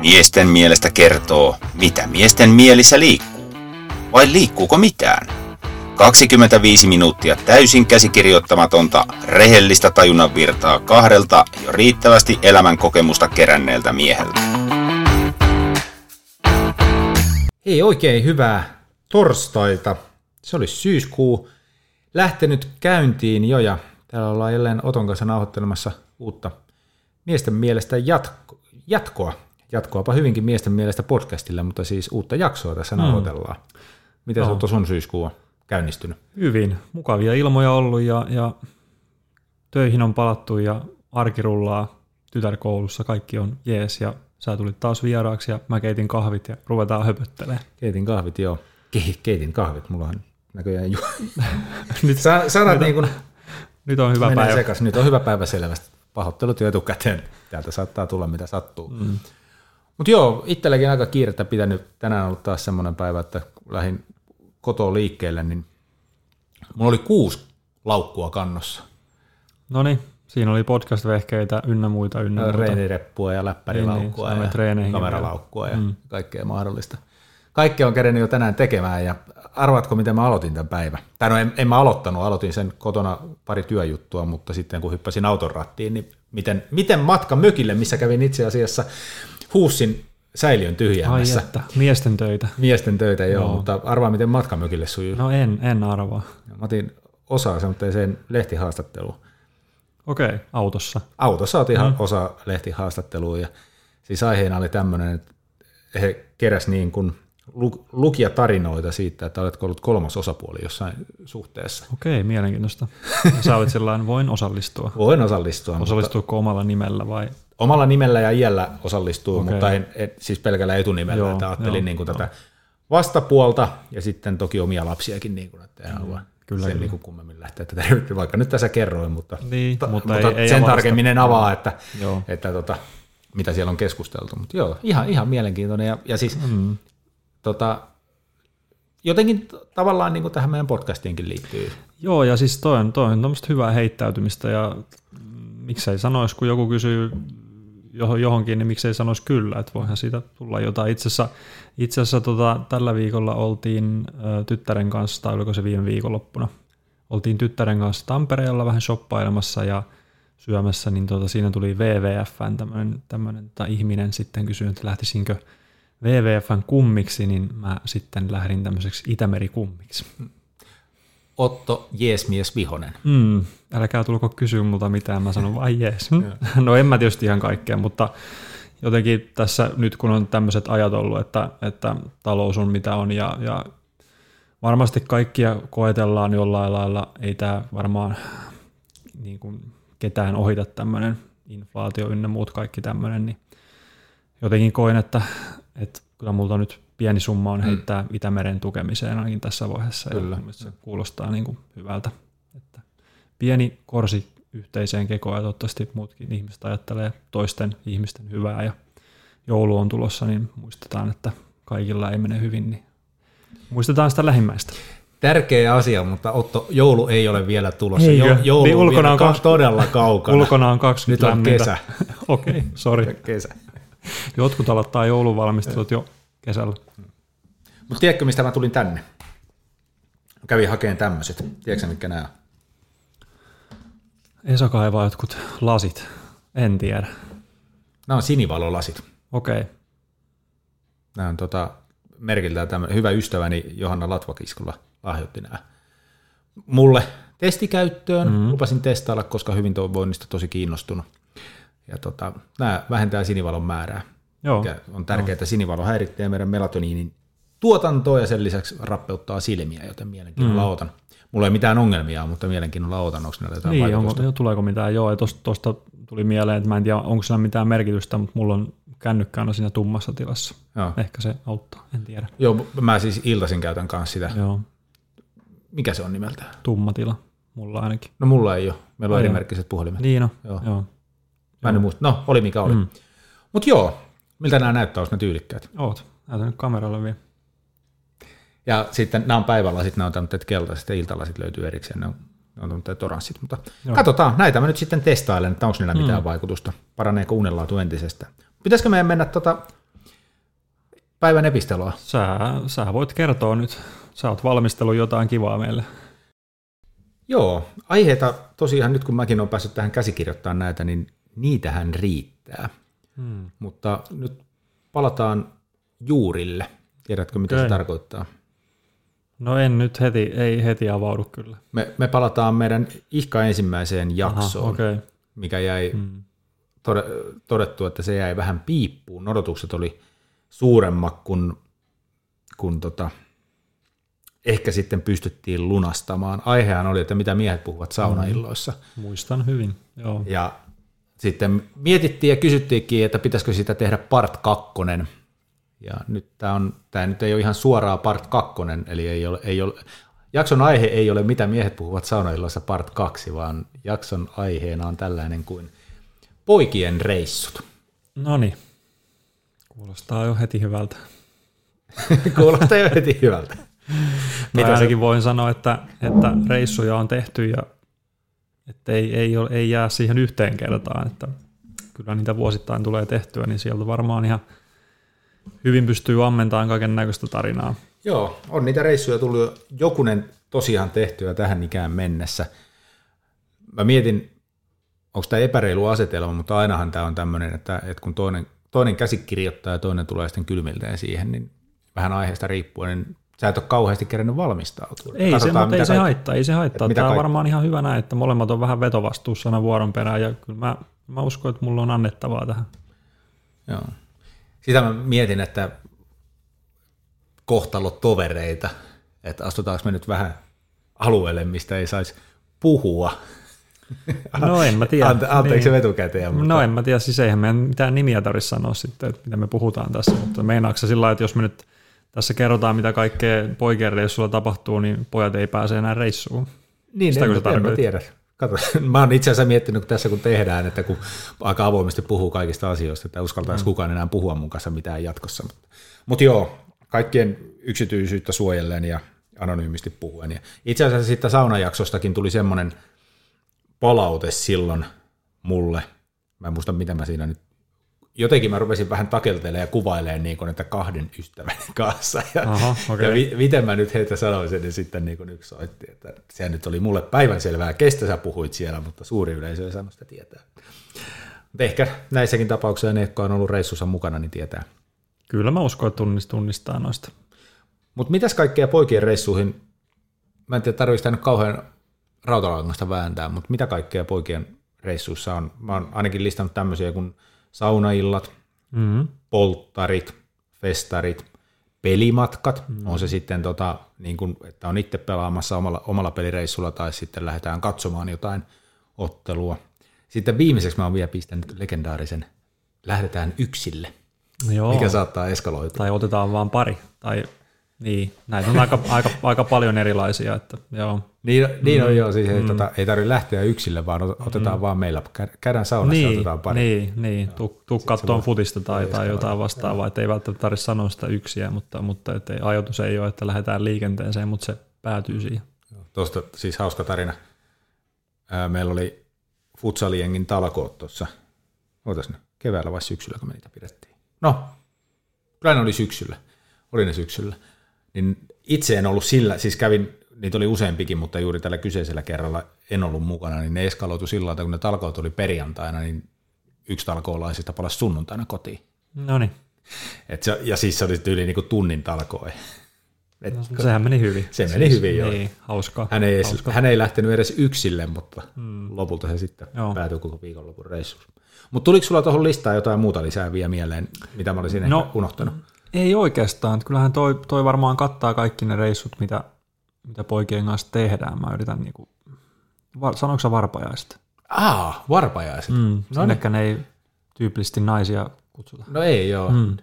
Miesten mielestä kertoo, mitä miesten mielissä liikkuu. Vai liikkuuko mitään? 25 minuuttia täysin käsikirjoittamatonta, rehellistä tajunnan virtaa kahdelta jo riittävästi elämän kokemusta keränneeltä mieheltä. Hei, oikein hyvää torstaita. Se oli syyskuu lähtenyt käyntiin jo ja täällä ollaan jälleen Oton kanssa nauhoittelemassa uutta miesten mielestä jatko, jatkoa. Jatkoapa hyvinkin miesten mielestä podcastille, mutta siis uutta jaksoa tässä mm. nauhoitellaan. Miten no. sun syyskuu on käynnistynyt? Hyvin. Mukavia ilmoja ollut ja, ja töihin on palattu ja arki rullaa tytärkoulussa. Kaikki on jees ja sä tulit taas vieraaksi ja mä keitin kahvit ja ruvetaan höpöttelemään. Keitin kahvit, joo. Ke- keitin kahvit, mulla on näköjään ju... nyt, sä, sanat nyt, niin kuin, nyt on hyvä päivä. Sekas. Nyt on hyvä päivä selvästi. Pahoittelut jo etukäteen. Täältä saattaa tulla mitä sattuu. Mm. Mutta joo, itselläkin aika kiirettä pitänyt. Tänään on ollut taas semmoinen päivä, että lähdin kotoa liikkeelle, niin mulla oli kuusi laukkua kannossa. No niin, siinä oli podcast-vehkeitä ynnä muita ynnä muuta. Reenireppua ja läppärilaukkua niin, niin, ja kameralaukkua ja mm. kaikkea mahdollista. Kaikkea on kerennyt jo tänään tekemään ja arvatko, miten mä aloitin tämän päivän? Tai no en, en mä aloittanut, aloitin sen kotona pari työjuttua, mutta sitten kun hyppäsin auton rattiin, niin miten, miten matka mökille, missä kävin itse asiassa Huussin säiliön tyhjäämässä. Ai että, miesten töitä. Miesten töitä, joo, joo. mutta arvaa, miten matka mökille sujuu. No en, en arvaa. Mä otin osaa semmoiseen lehtihaastatteluun. Okei, okay, autossa. Autossa otin mm. osa lehtihaastatteluun ja siis aiheena oli tämmöinen, että he keräs niin kuin lukia tarinoita siitä, että oletko ollut kolmas osapuoli jossain suhteessa. Okei, mielenkiintoista. Sä olet sellainen, voin osallistua. Voin osallistua. Osallistuuko mutta... omalla nimellä vai? Omalla nimellä ja iällä osallistuu, okay. mutta en, en, siis pelkällä etunimellä. Joo, että ajattelin joo, niin kuin tätä vastapuolta ja sitten toki omia lapsiakin, niin kuin, että en halua mm, kyllä, sen kyllä. Niin kummemmin lähteä tätä vaikka nyt tässä kerroin, mutta, niin, ta, mutta, mutta ei, sen ei tarkemmin en avaa, että, joo. että tota, mitä siellä on keskusteltu. Mutta joo, ihan, ihan mielenkiintoinen. Ja, ja siis mm tota, jotenkin tavallaan niin kuin tähän meidän podcastiinkin liittyy. Joo, ja siis toi on, toi on hyvää heittäytymistä, ja miksei sanoisi, kun joku kysyy johonkin, niin miksei sanoisi kyllä, että voihan siitä tulla jotain. Itse asiassa, itse asiassa tota, tällä viikolla oltiin ä, tyttären kanssa, tai oliko se viime viikonloppuna, oltiin tyttären kanssa Tampereella vähän shoppailemassa ja syömässä, niin tota, siinä tuli WWFn tämmöinen, tämmöinen tai ihminen sitten kysyi, että lähtisinkö – WWFn kummiksi, niin mä sitten lähdin tämmöiseksi Itämeri-kummiksi. Otto Jeesmies Vihonen. Mm, älkää tulko kysyä multa mitään, mä sanon vain jees. no en mä tietysti ihan kaikkea, mutta jotenkin tässä nyt kun on tämmöiset ajat ollut, että, että talous on mitä on ja, ja varmasti kaikkia koetellaan jollain lailla, ei tämä varmaan niin kuin ketään ohita tämmöinen inflaatio ynnä muut kaikki tämmöinen, niin jotenkin koin, että, että kyllä multa nyt pieni summa on mm. heittää mm. Itämeren tukemiseen ainakin tässä vaiheessa. Kyllä. Ja se kuulostaa niin kuin hyvältä. Että pieni korsi yhteiseen kekoon ja toivottavasti muutkin ihmiset ajattelee toisten ihmisten hyvää ja joulu on tulossa, niin muistetaan, että kaikilla ei mene hyvin, niin muistetaan sitä lähimmäistä. Tärkeä asia, mutta Otto, joulu ei ole vielä tulossa. Jo, joulu niin, ulkona on, on kaksi, todella kaukana. Ulkona on 20 Nyt on kesä. Okei, okay, sori. Kesä. Jotkut aloittaa jouluvalmistelut jo kesällä. Mutta tiedätkö, mistä mä tulin tänne? Kävin hakemaan tämmöiset. Tiedätkö mitkä nämä on? Esa kaivaa jotkut lasit. En tiedä. Nämä on sinivalolasit. Okei. Okay. Nämä on tota, merkiltään tämmöinen hyvä ystäväni Johanna Latvakiskolla lahjoitti nämä mulle testikäyttöön. Mm-hmm. Lupasin testailla, koska hyvinvoinnista tosi kiinnostunut. Ja tota, nämä vähentää sinivalon määrää, Joo. mikä on tärkeää, että sinivalo häiritsee meidän melatoniinin tuotantoa ja sen lisäksi rappeuttaa silmiä, joten mielenkiinnolla mm. otan. Mulla ei mitään ongelmia, mutta mielenkiinnolla otan, onko näillä jotain niin, onko, jo, tuleeko mitään, joo, tuosta tuli mieleen, että mä en tiedä, onko sillä mitään merkitystä, mutta mulla on kännykkä on siinä tummassa tilassa. Joo. Ehkä se auttaa, en tiedä. Joo, mä siis iltaisin käytän kanssa sitä. Joo. Mikä se on nimeltä? Tumma tila, mulla ainakin. No mulla ei ole, meillä on erimerkkiset puhelimet. Niin on, joo. joo. Mä en muista. No, oli mikä oli. Mm. Mutta joo, miltä nämä näyttää, olisi ne tyylikkäät? Oot, näytän kameralle vielä. Ja sitten nämä on päivällä, sitten nämä on tämmöiset keltaiset ja iltalla sitten löytyy erikseen, ne on, ne on tämmöiset oranssit. Mutta joo. katsotaan, näitä mä nyt sitten testailen, että onko niillä mitään mm. vaikutusta, paraneeko unenlaatu entisestä. Pitäisikö meidän mennä tota päivän epistelua? Sä, sä voit kertoa nyt. Sä oot valmistellut jotain kivaa meille. Joo, aiheita tosiaan nyt kun mäkin olen päässyt tähän käsikirjoittamaan näitä, niin niitähän riittää. Hmm. Mutta nyt palataan juurille. Tiedätkö, mitä okay. se tarkoittaa? No en nyt heti, ei heti avaudu kyllä. Me, me palataan meidän ihka ensimmäiseen jaksoon, Aha, okay. mikä jäi hmm. todettu, että se jäi vähän piippuun. Odotukset oli suuremmat kuin, kuin tota, ehkä sitten pystyttiin lunastamaan. Aihehan oli, että mitä miehet puhuvat saunailloissa. Mm, muistan hyvin, joo. Ja sitten mietittiin ja kysyttiinkin, että pitäisikö sitä tehdä part kakkonen. Ja nyt tämä, on, tämä nyt ei ole ihan suoraa part kakkonen, eli ei ole, ei ole, jakson aihe ei ole mitä miehet puhuvat saunailloissa part kaksi, vaan jakson aiheena on tällainen kuin poikien reissut. No niin, kuulostaa jo heti hyvältä. kuulostaa jo heti hyvältä. Mitä ainakin voin sanoa, että, että reissuja on tehty ja että ei, ei, ole, ei jää siihen yhteen kertaan, että kyllä niitä vuosittain tulee tehtyä, niin sieltä varmaan ihan hyvin pystyy ammentamaan kaiken näköistä tarinaa. Joo, on niitä reissuja tullut jokunen tosiaan tehtyä tähän ikään mennessä. Mä mietin, onko tämä epäreilu asetelma, mutta ainahan tämä on tämmöinen, että, että kun toinen, toinen käsi kirjoittaa ja toinen tulee sitten kylmiltään siihen, niin vähän aiheesta riippuen, niin sä et ole kauheasti kerännyt valmistautua. Ei Katsotaan, se, mutta ei se haittaa, ei se haittaa. Tämä on varmaan ihan hyvä näin, että molemmat on vähän vetovastuussa aina vuoron perään ja kyllä mä, mä uskon, että mulla on annettavaa tähän. Joo. Sitä mä mietin, että kohtalot tovereita, että astutaanko me nyt vähän alueelle, mistä ei saisi puhua. No en mä tiedä. Ante, anteeksi niin. etukäteen. Mutta... No en mä tiedä, siis eihän meidän mitään nimiä tarvitse sanoa sitten, että mitä me puhutaan tässä, mutta meinaatko sillä lailla, että jos me nyt tässä kerrotaan, mitä kaikkea poikien reissulla tapahtuu, niin pojat ei pääse enää reissuun. Niin, Sitä, en, en mä tiedä. Kato, mä oon itse asiassa miettinyt tässä, kun tehdään, että kun aika avoimesti puhuu kaikista asioista, että uskaltaisi mm. kukaan enää puhua mun kanssa mitään jatkossa. Mutta, mutta joo, kaikkien yksityisyyttä suojellen ja anonyymisti puhuen. Ja itse asiassa siitä saunajaksostakin tuli semmoinen palaute silloin mulle. Mä en muista, mitä mä siinä nyt jotenkin mä rupesin vähän takeltelemaan ja kuvailemaan niin kuin, että kahden ystävän kanssa. Ja, Aha, okay. ja vi, miten mä nyt heitä sanoisin, niin sitten niin kuin yksi soitti, että se nyt oli mulle päivänselvää, kestä sä puhuit siellä, mutta suuri yleisö ei saanut sitä tietää. Mutta ehkä näissäkin tapauksissa ne, jotka on ollut reissussa mukana, niin tietää. Kyllä mä uskon, että tunnistaa noista. Mutta mitäs kaikkea poikien reissuihin, mä en tiedä, tarvitsen nyt kauhean rautalangasta vääntää, mutta mitä kaikkea poikien reissuissa on? Mä oon ainakin listannut tämmöisiä kuin saunaillat, mm-hmm. polttarit, festarit, pelimatkat, mm-hmm. on se sitten, tota, niin kuin, että on itse pelaamassa omalla, omalla pelireissulla tai sitten lähdetään katsomaan jotain ottelua. Sitten viimeiseksi mä oon vielä pistänyt legendaarisen lähdetään yksille, Joo. mikä saattaa eskaloitua. Tai otetaan vaan pari, tai niin, näitä on aika, aika, aika paljon erilaisia. Että, joo. Niin, niin on mm. joo, siis ei, mm. tota, ei tarvitse lähteä yksille, vaan otetaan mm. vaan meillä, käydään saunassa niin, otetaan pari. Niin, niin. tuu, tuu katsomaan futista tai, tai jotain vastaavaa, että ei välttämättä tarvitse sanoa sitä yksiä, mutta, mutta et ei, ajatus ei ole, että lähdetään liikenteeseen, mutta se päätyy siihen. Tuosta siis hauska tarina. Meillä oli futsaliengin talkoot tuossa, ootas ne, keväällä vai syksyllä, kun me niitä pidettiin. No, kyllä ne oli syksyllä, oli ne syksyllä niin itse en ollut sillä, siis kävin, niitä oli useampikin, mutta juuri tällä kyseisellä kerralla en ollut mukana, niin ne eskaloitu sillä että kun ne talkoot oli perjantaina, niin yksi talkoolaisista palasi sunnuntaina kotiin. No niin. Et se, ja siis se oli yli niinku tunnin talkoi. Et, no, sehän meni hyvin. Se meni siis, hyvin, joo. Niin, hauskaa. Hän ei, hauskaa. hän ei lähtenyt edes yksille, mutta hmm. lopulta se sitten joo. päätyi koko viikonlopun reissuun. Mutta tuliko sulla tuohon listaan jotain muuta lisää vielä mieleen, mitä mä olisin no, unohtanut? Ei oikeastaan. Kyllähän toi, toi varmaan kattaa kaikki ne reissut, mitä, mitä poikien kanssa tehdään. Mä yritän niinku, var, sanoiko sä varpajaiset? Ah, varpajaiset. Mm, no niin. ne ei tyypillisesti naisia kutsuta. No ei joo. Mm.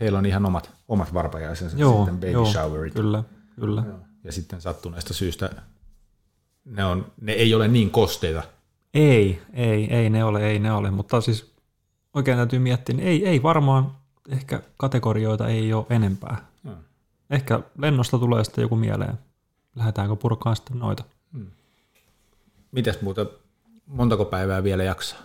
Heillä on ihan omat, omat varpajaisensa, joo, sitten baby joo, showerit. Kyllä, kyllä. Ja sitten sattuneesta syystä ne, on, ne ei ole niin kosteita. Ei, ei, ei ne ole, ei ne ole, mutta siis oikein täytyy miettiä, niin ei, ei varmaan ehkä kategorioita ei ole enempää. Hmm. Ehkä lennosta tulee sitten joku mieleen. Lähdetäänkö purkaan sitten noita? Hmm. Mitäs muuta, montako päivää vielä jaksaa?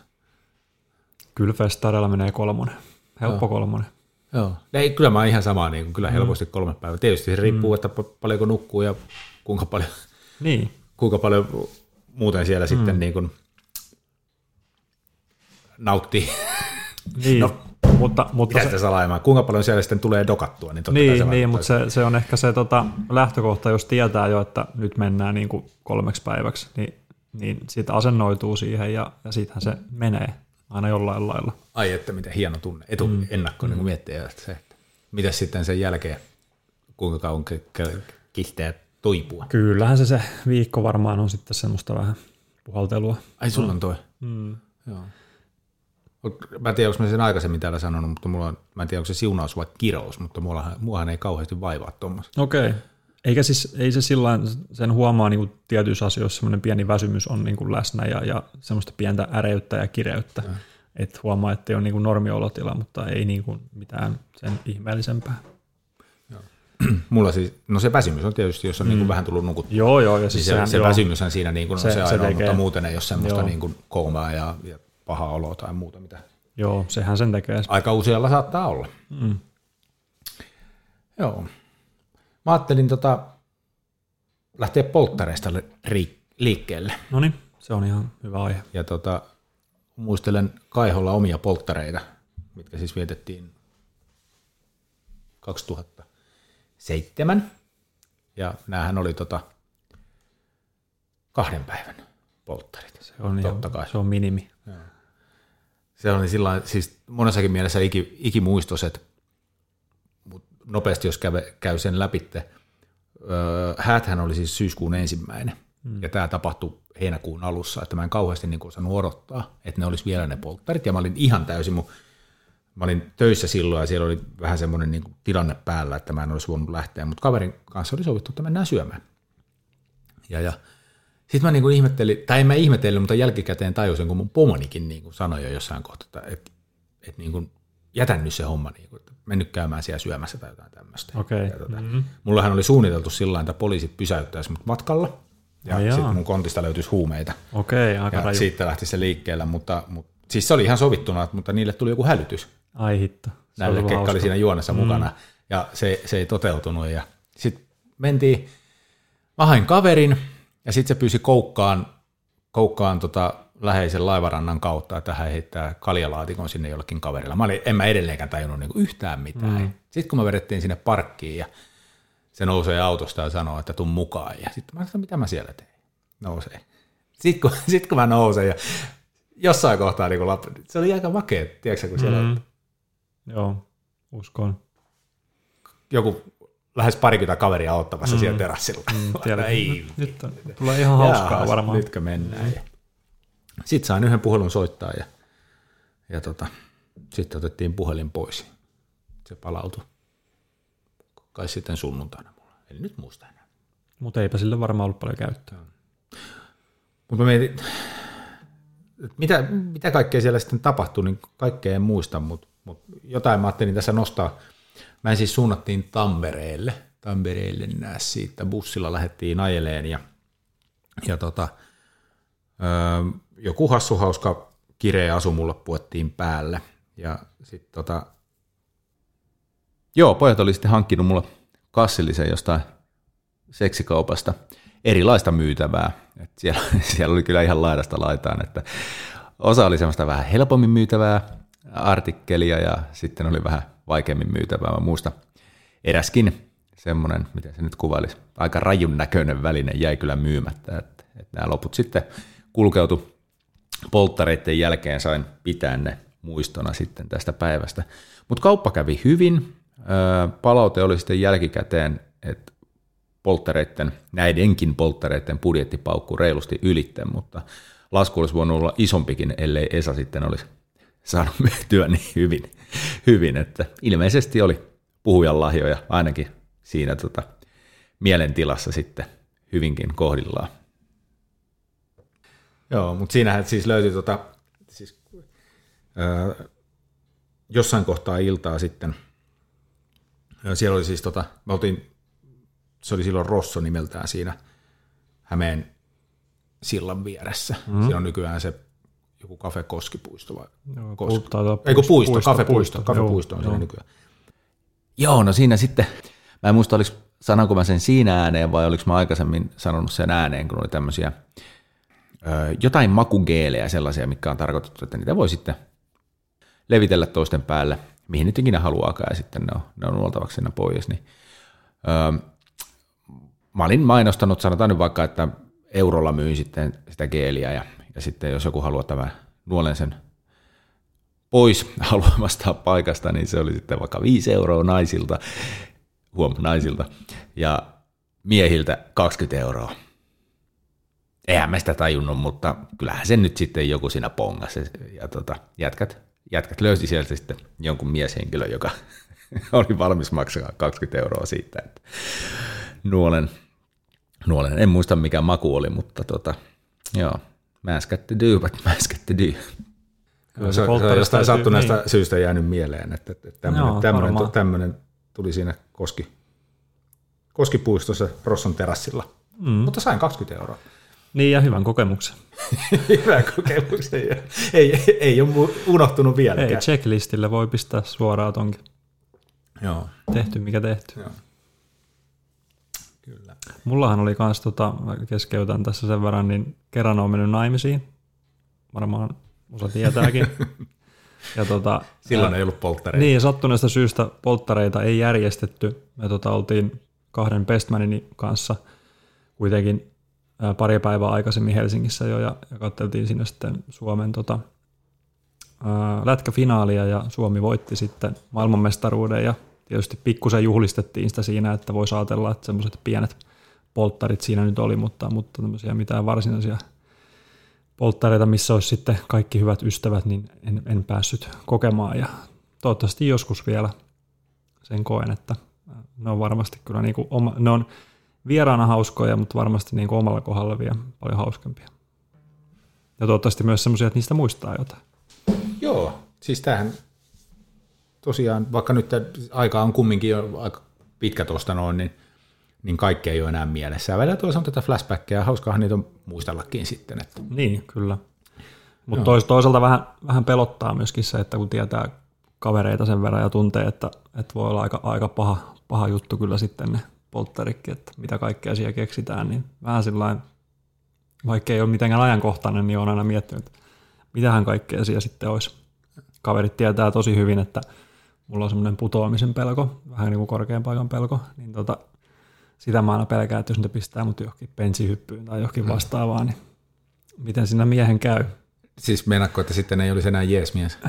Kyllä festareilla menee kolmonen. Helppo no. kolmonen. Joo. Ei, kyllä mä oon ihan sama, niin kuin, kyllä helposti kolme päivää. Tietysti se riippuu, että paljonko nukkuu ja kuinka paljon, Niin, kuinka paljon muuten siellä mm. sitten niin kuin nauttii. niin. No, mutta, mutta Mitä se, sitä salaimaan? Kuinka paljon siellä sitten tulee dokattua? Niin, totta niin, niin mutta se, se, on ehkä se tota, lähtökohta, jos tietää jo, että nyt mennään niin kuin kolmeksi päiväksi, niin, niin siitä asennoituu siihen ja, ja siitähän se menee aina jollain lailla. Ai että miten hieno tunne. Etu mm. ennakkoon niin miettiä, että se, että mitä sitten sen jälkeen, kuinka kauan kihtää toipua. Kyllähän se se viikko varmaan on sitten semmoista vähän puhaltelua. Ai sulla on toi. Mm. Joo. Mä en tiedä, onko mä sen aikaisemmin täällä sanonut, mutta mulla on, mä en tiedä, onko se siunaus vai kirous, mutta mullahan, muahan ei kauheasti vaivaa tuommoista. Okei. Okay. Eikä siis, ei se sillä sen huomaa niin kuin tietyissä asioissa semmoinen pieni väsymys on niin kuin läsnä ja, ja semmoista pientä äreyttä ja kireyttä. Mm. Että huomaa, että ei ole niin kuin normiolotila, mutta ei niin kuin mitään sen ihmeellisempää. Mulla siis, no se väsymys on tietysti, jos on mm. niin kuin vähän tullut nukuttua. Joo, joo. Ja Siis siis se, sehän, se joo. väsymyshän siinä niin kuin, Se- on se, se ainoa, tekee. mutta muuten ei ole semmoista Joo. niin kuin koomaa ja, ja pahaa oloa tai muuta, mitä Joo, sehän sen tekee. aika usealla saattaa olla. Mm. Joo. Mä ajattelin tota, lähteä polttareista ri- liikkeelle. No niin, se on ihan hyvä aihe. Ja tota, muistelen Kaiholla omia polttareita, mitkä siis vietettiin 2007. Ja näähän oli tota kahden päivän polttarit. Se on, ihan, Totta kai. se on minimi. Se oli sillä siis monessakin mielessä iki, ikimuistoset, mutta nopeasti jos käy, käy sen läpitte. Öö, hääthän oli siis syyskuun ensimmäinen, mm. ja tämä tapahtui heinäkuun alussa, että mä en kauheasti niin osannut odottaa, että ne olisi vielä ne polttarit, ja mä olin ihan täysin, mun, mä olin töissä silloin, ja siellä oli vähän semmoinen niin tilanne päällä, että mä en olisi voinut lähteä, mutta kaverin kanssa oli sovittu, että mennään syömään. Ja, ja sitten mä niinku ihmettelin, tai en mä ihmetellyt, mutta jälkikäteen tajusin, kun mun pomonikin niinku sanoi jo jossain kohtaa, että et, et niinku, jätän nyt se homma, niinku, että mennyt käymään siellä syömässä tai jotain tämmöistä. Ja tota, Mhm. Mullahan oli suunniteltu sillä että poliisit pysäyttäisi mut matkalla, ja jaa. sitten mun kontista löytyisi huumeita. Okei, aika Ja raju. siitä lähti se liikkeelle, mutta, mutta siis se oli ihan sovittuna, mutta niille tuli joku hälytys. Ai hitto. Se Näille, ketkä oli siinä juonessa mm. mukana, ja se, se ei toteutunut. Ja sitten mentiin, mä hain kaverin, ja sitten se pyysi koukkaan, koukkaan tota läheisen laivarannan kautta, että hän heittää kaljalaatikon sinne jollekin kaverilla. Mä olin, en mä edelleenkään tajunnut niinku yhtään mitään. Mm. Sitten kun me vedettiin sinne parkkiin, ja se nousee autosta ja sanoo, että tuu mukaan. Ja sitten mä sanoin, mitä mä siellä teen? Nousee. Sitten kun, sit kun mä nousen ja jossain kohtaa niin kun se oli aika makea, tiedätkö, kun siellä mm. Joo, uskon. joku lähes parikymmentä kaveria ottamassa mm. siellä terassilla. Mm, ei, nyt, nyt tulee ihan hauskaa Jaa, varmaan. Nytkö mennään. Ja. Sitten sain yhden puhelun soittaa ja, ja tota, sitten otettiin puhelin pois. Se palautui kai sitten sunnuntaina mulla. En nyt muista enää. Mutta eipä sille varmaan ollut paljon käyttöä. Mutta mietin, mitä, mitä kaikkea siellä sitten tapahtui, niin kaikkea en muista, mutta, mutta jotain mä ajattelin tässä nostaa. Mä siis suunnattiin Tampereelle, Tampereelle nää siitä, bussilla lähdettiin ajeleen ja, ja tota, öö, joku hassu hauska kireä asu mulle puettiin päälle ja sitten tota, joo, pojat oli sitten hankkinut mulle kassillisen jostain seksikaupasta erilaista myytävää. Et siellä, siellä oli kyllä ihan laidasta laitaan, että osa oli semmoista vähän helpommin myytävää artikkelia ja sitten oli vähän vaikeammin myytävää. Mä muista eräskin semmoinen, miten se nyt kuvailisi, aika rajun näköinen väline jäi kyllä myymättä. Että, että nämä loput sitten kulkeutu polttareiden jälkeen sain pitää ne muistona sitten tästä päivästä. Mutta kauppa kävi hyvin. Palaute oli sitten jälkikäteen, että polttareiden, näidenkin polttareiden budjetti paukkuu reilusti ylitten, mutta lasku olisi voinut olla isompikin, ellei Esa sitten olisi saanut myytyä niin hyvin, hyvin että ilmeisesti oli puhujan lahjoja ainakin siinä tota, mielentilassa sitten hyvinkin kohdillaan. Joo, mutta siinähän siis löytyi tota, siis, öö, jossain kohtaa iltaa sitten, siellä oli siis, tota, me oltiin, se oli silloin Rosso nimeltään siinä Hämeen sillan vieressä. Mm. Siinä on nykyään se joku kafe Koskipuisto vai Joo, Koski. puhutaan tuo Ei kun puisto, puisto, kafepuisto, puisto, kafepuisto on joo, nykyään. Joo, no siinä sitten, mä en muista oliko, sanonko mä sen siinä ääneen vai oliko mä aikaisemmin sanonut sen ääneen, kun oli tämmöisiä ö, jotain makugeelejä sellaisia, mikä on tarkoitettu, että niitä voi sitten levitellä toisten päälle, mihin nyt ikinä haluaakaan, ja sitten ne on, ne on oltavaksi siinä pois. Niin, ö, mä olin mainostanut, sanotaan nyt vaikka, että eurolla myin sitten sitä geeliä, ja, ja sitten jos joku haluaa tämän nuolen sen pois haluamasta paikasta, niin se oli sitten vaikka 5 euroa naisilta, huom, naisilta, ja miehiltä 20 euroa. Eihän mä sitä tajunnut, mutta kyllähän se nyt sitten joku siinä pongasi. Ja tota, jätkät, jätkät löysi sieltä sitten jonkun mieshenkilö, joka oli valmis maksaa 20 euroa siitä, että nuolen, nuolen. En muista mikä maku oli, mutta tota, joo, mäskätte dy, but mäskätte dy. Kyllä se, se, on jostain täytyy- sattuneesta niin. syystä jäänyt mieleen, että, että tämmöinen, Joo, tämmöinen, tämmöinen tuli siinä koski, koskipuistossa Rosson terassilla. Mm. Mutta sain 20 euroa. Niin, ja hyvän kokemuksen. Hyvä kokemus. Ei, ei, ei ole unohtunut Ei, vieläkään. checklistille voi pistää suoraan tonkin. Joo, Tehty mikä tehty. joo. Mullahan oli kans, tota, keskeytän tässä sen verran, niin kerran on mennyt naimisiin. Varmaan osa tietääkin. ja tota, Silloin ää, ei ollut polttareita. Niin, sattuneesta syystä polttareita ei järjestetty. Me tota, oltiin kahden bestmanini kanssa kuitenkin ää, pari päivää aikaisemmin Helsingissä jo, ja, ja katseltiin sinne sitten Suomen tota, ää, lätkäfinaalia, ja Suomi voitti sitten maailmanmestaruuden, ja tietysti pikkusen juhlistettiin sitä siinä, että voisi ajatella, että semmoiset pienet polttarit siinä nyt oli, mutta, mutta tämmöisiä mitään varsinaisia polttareita, missä olisi sitten kaikki hyvät ystävät, niin en, en päässyt kokemaan ja toivottavasti joskus vielä sen koen, että ne on varmasti kyllä niin kuin oma, ne on vieraana hauskoja, mutta varmasti niin kuin omalla kohdalla vielä paljon hauskempia. Ja toivottavasti myös semmoisia, että niistä muistaa jotain. Joo, siis tämähän tosiaan, vaikka nyt aika on kumminkin jo aika pitkä tuosta noin, niin, niin kaikki ei ole enää mielessä. Ja välillä tuossa on tätä flashbackia, hauskaahan niitä on muistellakin sitten. Että. Niin, kyllä. Mutta tois, toisaalta vähän, vähän pelottaa myöskin se, että kun tietää kavereita sen verran ja tuntee, että, että voi olla aika, aika paha, paha juttu kyllä sitten ne poltterikki, että mitä kaikkea siellä keksitään, niin vähän sillä vaikka ei ole mitenkään ajankohtainen, niin on aina miettinyt, että mitähän kaikkea siellä sitten olisi. Kaverit tietää tosi hyvin, että mulla on semmoinen putoamisen pelko, vähän niin kuin korkean paikan pelko, niin tota, sitä mä aina pelkään, että jos ne pistää mut johonkin pensihyppyyn tai johonkin vastaavaan, niin miten siinä miehen käy. Siis meinaatko, että sitten ei olisi enää jeesmies?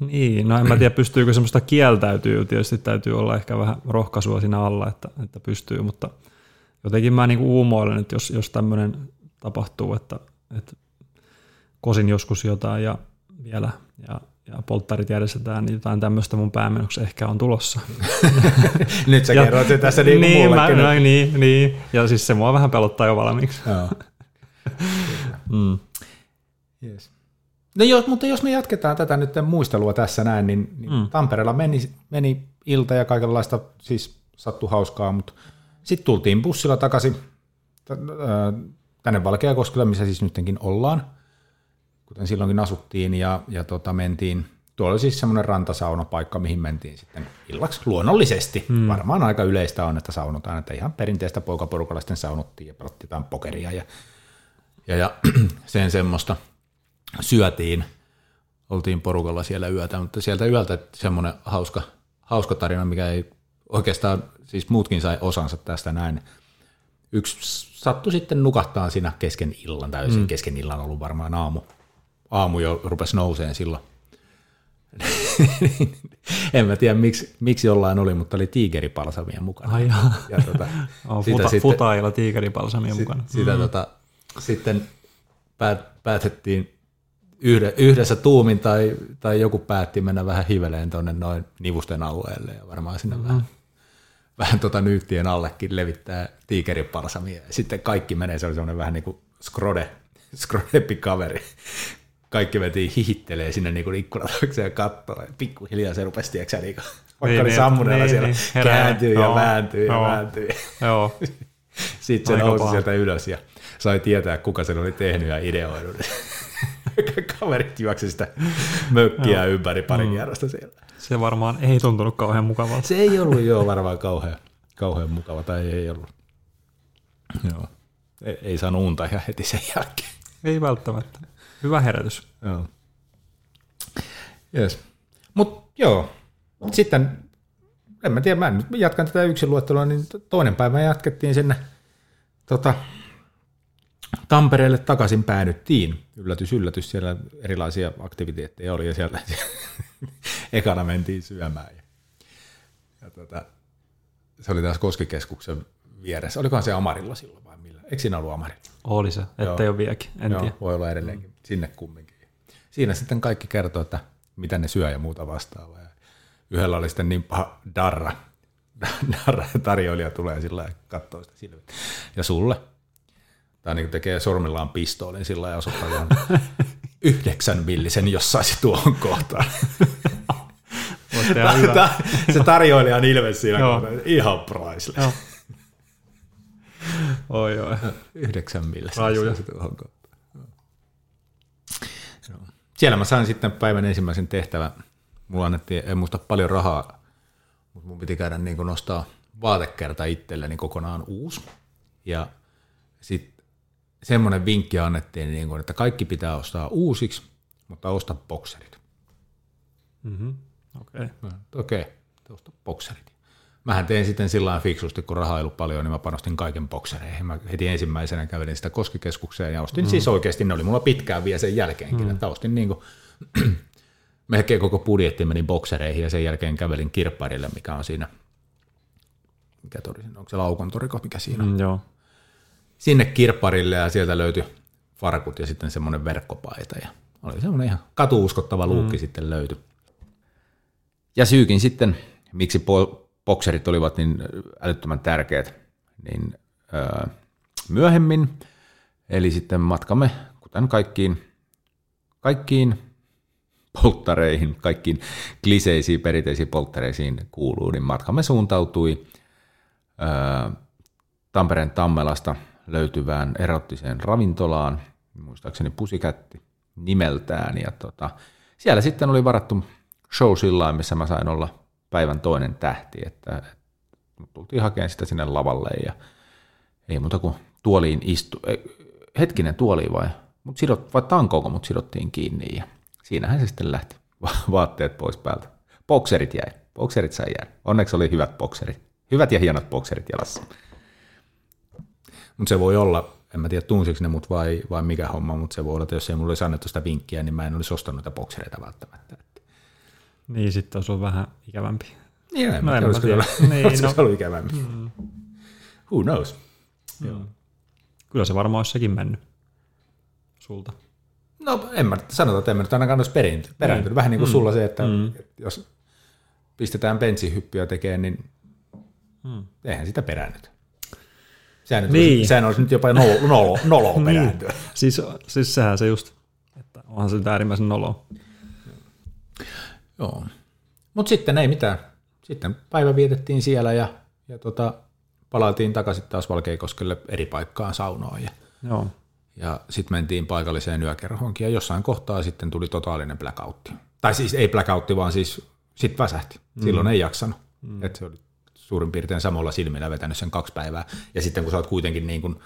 Niin, no en mä tiedä pystyykö semmoista kieltäytyy, tietysti täytyy olla ehkä vähän rohkaisua siinä alla, että, että pystyy, mutta jotenkin mä niinku uumoilen, että jos, jos tämmöinen tapahtuu, että, että kosin joskus jotain ja vielä ja, ja polttarit järjestetään, niin jotain tämmöistä mun päämenoksi ehkä on tulossa. Nyt sä Ja- kerroit sen tässä niin niin, mä, no, niin, niin, ja siis se mua vähän pelottaa jo valmiiksi. Joo. Mm. Yes. No jos, mutta jos me jatketaan tätä nyt muistelua tässä näin, niin, niin mm. Tampereella meni, meni ilta ja kaikenlaista, siis sattu hauskaa, mutta sitten tultiin bussilla takaisin tänne Valkeakoskelle, missä siis nytkin ollaan, kuten silloinkin asuttiin, ja, ja tota, mentiin, tuolla oli siis semmoinen rantasaunapaikka, mihin mentiin sitten illaksi luonnollisesti. Mm. Varmaan aika yleistä on, että saunotaan, että ihan perinteistä poikaporukalla sitten saunottiin ja pelattiin pokeria ja, ja, ja sen semmoista syötiin, oltiin porukalla siellä yötä, mutta sieltä yöltä semmoinen hauska, hauska tarina, mikä ei oikeastaan, siis muutkin sai osansa tästä näin. Yksi sattui sitten nukahtaa siinä kesken illan, täysin mm. kesken illan ollut varmaan aamu. Aamu jo rupesi nouseen silloin. en mä tiedä, miksi, miksi jollain oli, mutta oli tiigeripalsamia mukana. Ai jaa. Ja tota, Oh, futa, sitten- futailla tiikeripalsamia mukana. sitä tota, sitten päät, päätettiin yhde, yhdessä tuumin tai, tai joku päätti mennä vähän hiveleen tuonne noin nivusten alueelle ja varmaan sinne mm-hmm. vähän, vähän tota nyyttien allekin levittää tiikeripalsamia. Ja sitten kaikki menee, se oli semmoinen vähän niin kuin skrode, skrodeppi kaveri. Kaikki vetiin hihittelee sinne niin kuin ja kattoo. Ja pikkuhiljaa se rupesi, tiedätkö, sä, niin kuin, vaikka Niin, oli niin, sammuneella niin, siellä, niin, herää. kääntyy ja Joo, vääntyy ja joo. vääntyy. Joo, Sitten se Aika nousi paha. sieltä ylös ja sai tietää, kuka sen oli tehnyt ja ideoinut. kaverit juoksi sitä mökkiä ympäri pari mm. kierrosta siellä. Se varmaan ei tuntunut kauhean mukavalta. Se ei ollut jo varmaan kauhean, kauhean mukava, tai ei ollut. Joo. Ei, ei saanut unta ihan heti sen jälkeen. Ei välttämättä. Hyvä herätys. Joo. Yes. Mutta joo, sitten en mä tiedä, mä nyt jatkan tätä yksin luettelua, niin toinen päivä jatkettiin sinne tota, Tampereelle takaisin päädyttiin. Yllätys, yllätys, siellä erilaisia aktiviteetteja oli ja sieltä ekana mentiin syömään. Ja, ja tota, se oli taas Koskikeskuksen vieressä. Olikohan se Amarilla silloin vai millä? Eikö siinä ollut Amarilla? Oli se, ettei ole vieläkin, en Joo, tiedä. voi olla edelleenkin. Sinne kumminkin. Siinä sitten kaikki kertoo, että mitä ne syö ja muuta vastaavaa. Ja yhdellä oli sitten niin paha darra, darra tarjoilija tulee sillä ja katsoo sitä silmiä. Ja sulle? Tai niin tekee sormillaan pistoolin sillä ja osoittaa vaan yhdeksän millisen, jos saisi tuohon kohtaan. Hyvä. se tarjoilijan ilme siinä ihan priceless. Joo. Oi, oi. Yhdeksän millisen. Rajuja. tuohon kohtaan. Siellä mä sain sitten päivän ensimmäisen tehtävän. Mulla annettiin, en muista paljon rahaa, mutta mun piti käydä niin nostaa vaatekerta itselleni kokonaan uusi. Ja sitten semmoinen vinkki annettiin, niin kuin, että kaikki pitää ostaa uusiksi, mutta osta bokserit. Mm-hmm. Okei. Okay. Okei, okay, osta bokserit. Mähän tein sitten sillä lailla fiksusti, kun rahaa ei ollut paljon, niin mä panostin kaiken boksereihin. Mä heti ensimmäisenä kävelin sitä koskikeskukseen ja ostin mm. siis oikeasti, ne oli mulla pitkään vielä sen jälkeenkin, mm. että ostin niin kuin, melkein koko budjetti meni boksereihin ja sen jälkeen kävelin kirpparille, mikä on siinä, mikä tori, onko se laukontoriko, mikä siinä on. Mm, joo. Sinne kirpparille ja sieltä löytyi farkut ja sitten semmoinen verkkopaita ja oli semmoinen ihan katuuskottava luukki mm. sitten löytyi. Ja syykin sitten, miksi po- bokserit olivat niin älyttömän tärkeät, niin myöhemmin, eli sitten matkamme, kuten kaikkiin, kaikkiin polttareihin, kaikkiin kliseisiin, perinteisiin polttareisiin kuuluu, niin matkamme suuntautui Tampereen Tammelasta löytyvään erottiseen ravintolaan, muistaakseni Pusikätti nimeltään, ja tota, siellä sitten oli varattu show sillä missä mä sain olla päivän toinen tähti, että, tultiin hakemaan sitä sinne lavalle ja ei muuta kuin tuoliin istu, hetkinen tuoli vai, mut sidot, vai tankoonko mut sidottiin kiinni ja siinähän se sitten lähti Va- vaatteet pois päältä. Bokserit jäi, bokserit sai jäädä. Onneksi oli hyvät bokserit, hyvät ja hienot bokserit jalassa. Mutta se voi olla, en mä tiedä tunsiko ne mut vai, vai mikä homma, mutta se voi olla, että jos ei mulla olisi annettu sitä vinkkiä, niin mä en olisi ostanut niitä boksereita välttämättä. Niin, sitten olisi ollut vähän ikävämpi. Niin, en No mä tiedä, mä tiedä. Niin, olisiko no. se ollut ikävämpi. Who knows? Joo. Kyllä se varmaan olisi sekin mennyt sulta. No en mä sanota, että en mä nyt ainakaan olisi perääntynyt. perääntynyt. Vähän niin kuin sulla se, että Mm. jos pistetään bensihyppyä tekemään, niin Mm. eihän sitä peräännyt. Sehän, nyt Niin. olisi, sehän olisi nyt jopa nolo, nolo, nolo perääntyä. Siis, siis sehän se just, että onhan se nyt äärimmäisen noloa. Joo. Mutta sitten ei mitään. Sitten päivä vietettiin siellä ja, ja tota, palaatiin takaisin taas Valkeikoskelle eri paikkaan saunoon. Ja, Joo. ja sitten mentiin paikalliseen yökerhoonkin ja jossain kohtaa sitten tuli totaalinen blackoutti. Tai siis ei blackoutti, vaan siis sitten väsähti. Silloin ei jaksanut. Mm. Et se oli suurin piirtein samalla silmillä vetänyt sen kaksi päivää. Ja sitten kun sä oot kuitenkin niin kuin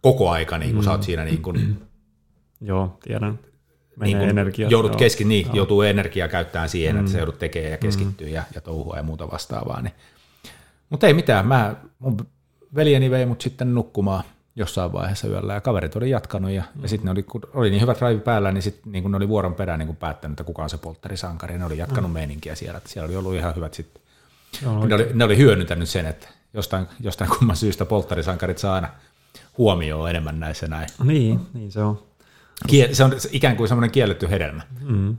koko aika, niin kun sä oot siinä niin kuin, Joo, tiedän. Menee niin kuin energiaa. joudut joo. keski, niin, joutuu energiaa käyttämään siihen, mm. että sä joudut tekemään ja keskittyä mm. ja, ja touhua ja muuta vastaavaa. Niin. Mutta ei mitään, mä, mun veljeni vei mut sitten nukkumaan jossain vaiheessa yöllä ja kaverit oli jatkanut ja, mm. ja sitten oli, kun oli niin hyvät raivi päällä, niin sitten niin ne oli vuoron perään niin päättänyt, että kuka on se polttarisankari ja ne oli jatkanut mm. meininkiä siellä, että siellä oli ollut ihan hyvät sitten. Joo, Ne oli, ne oli hyödyntänyt sen, että jostain, jostain kumman syystä polttarisankarit saa aina huomioon enemmän näissä näin. Niin, niin se on. Kie- se on ikään kuin semmoinen kielletty hedelmä. Mm.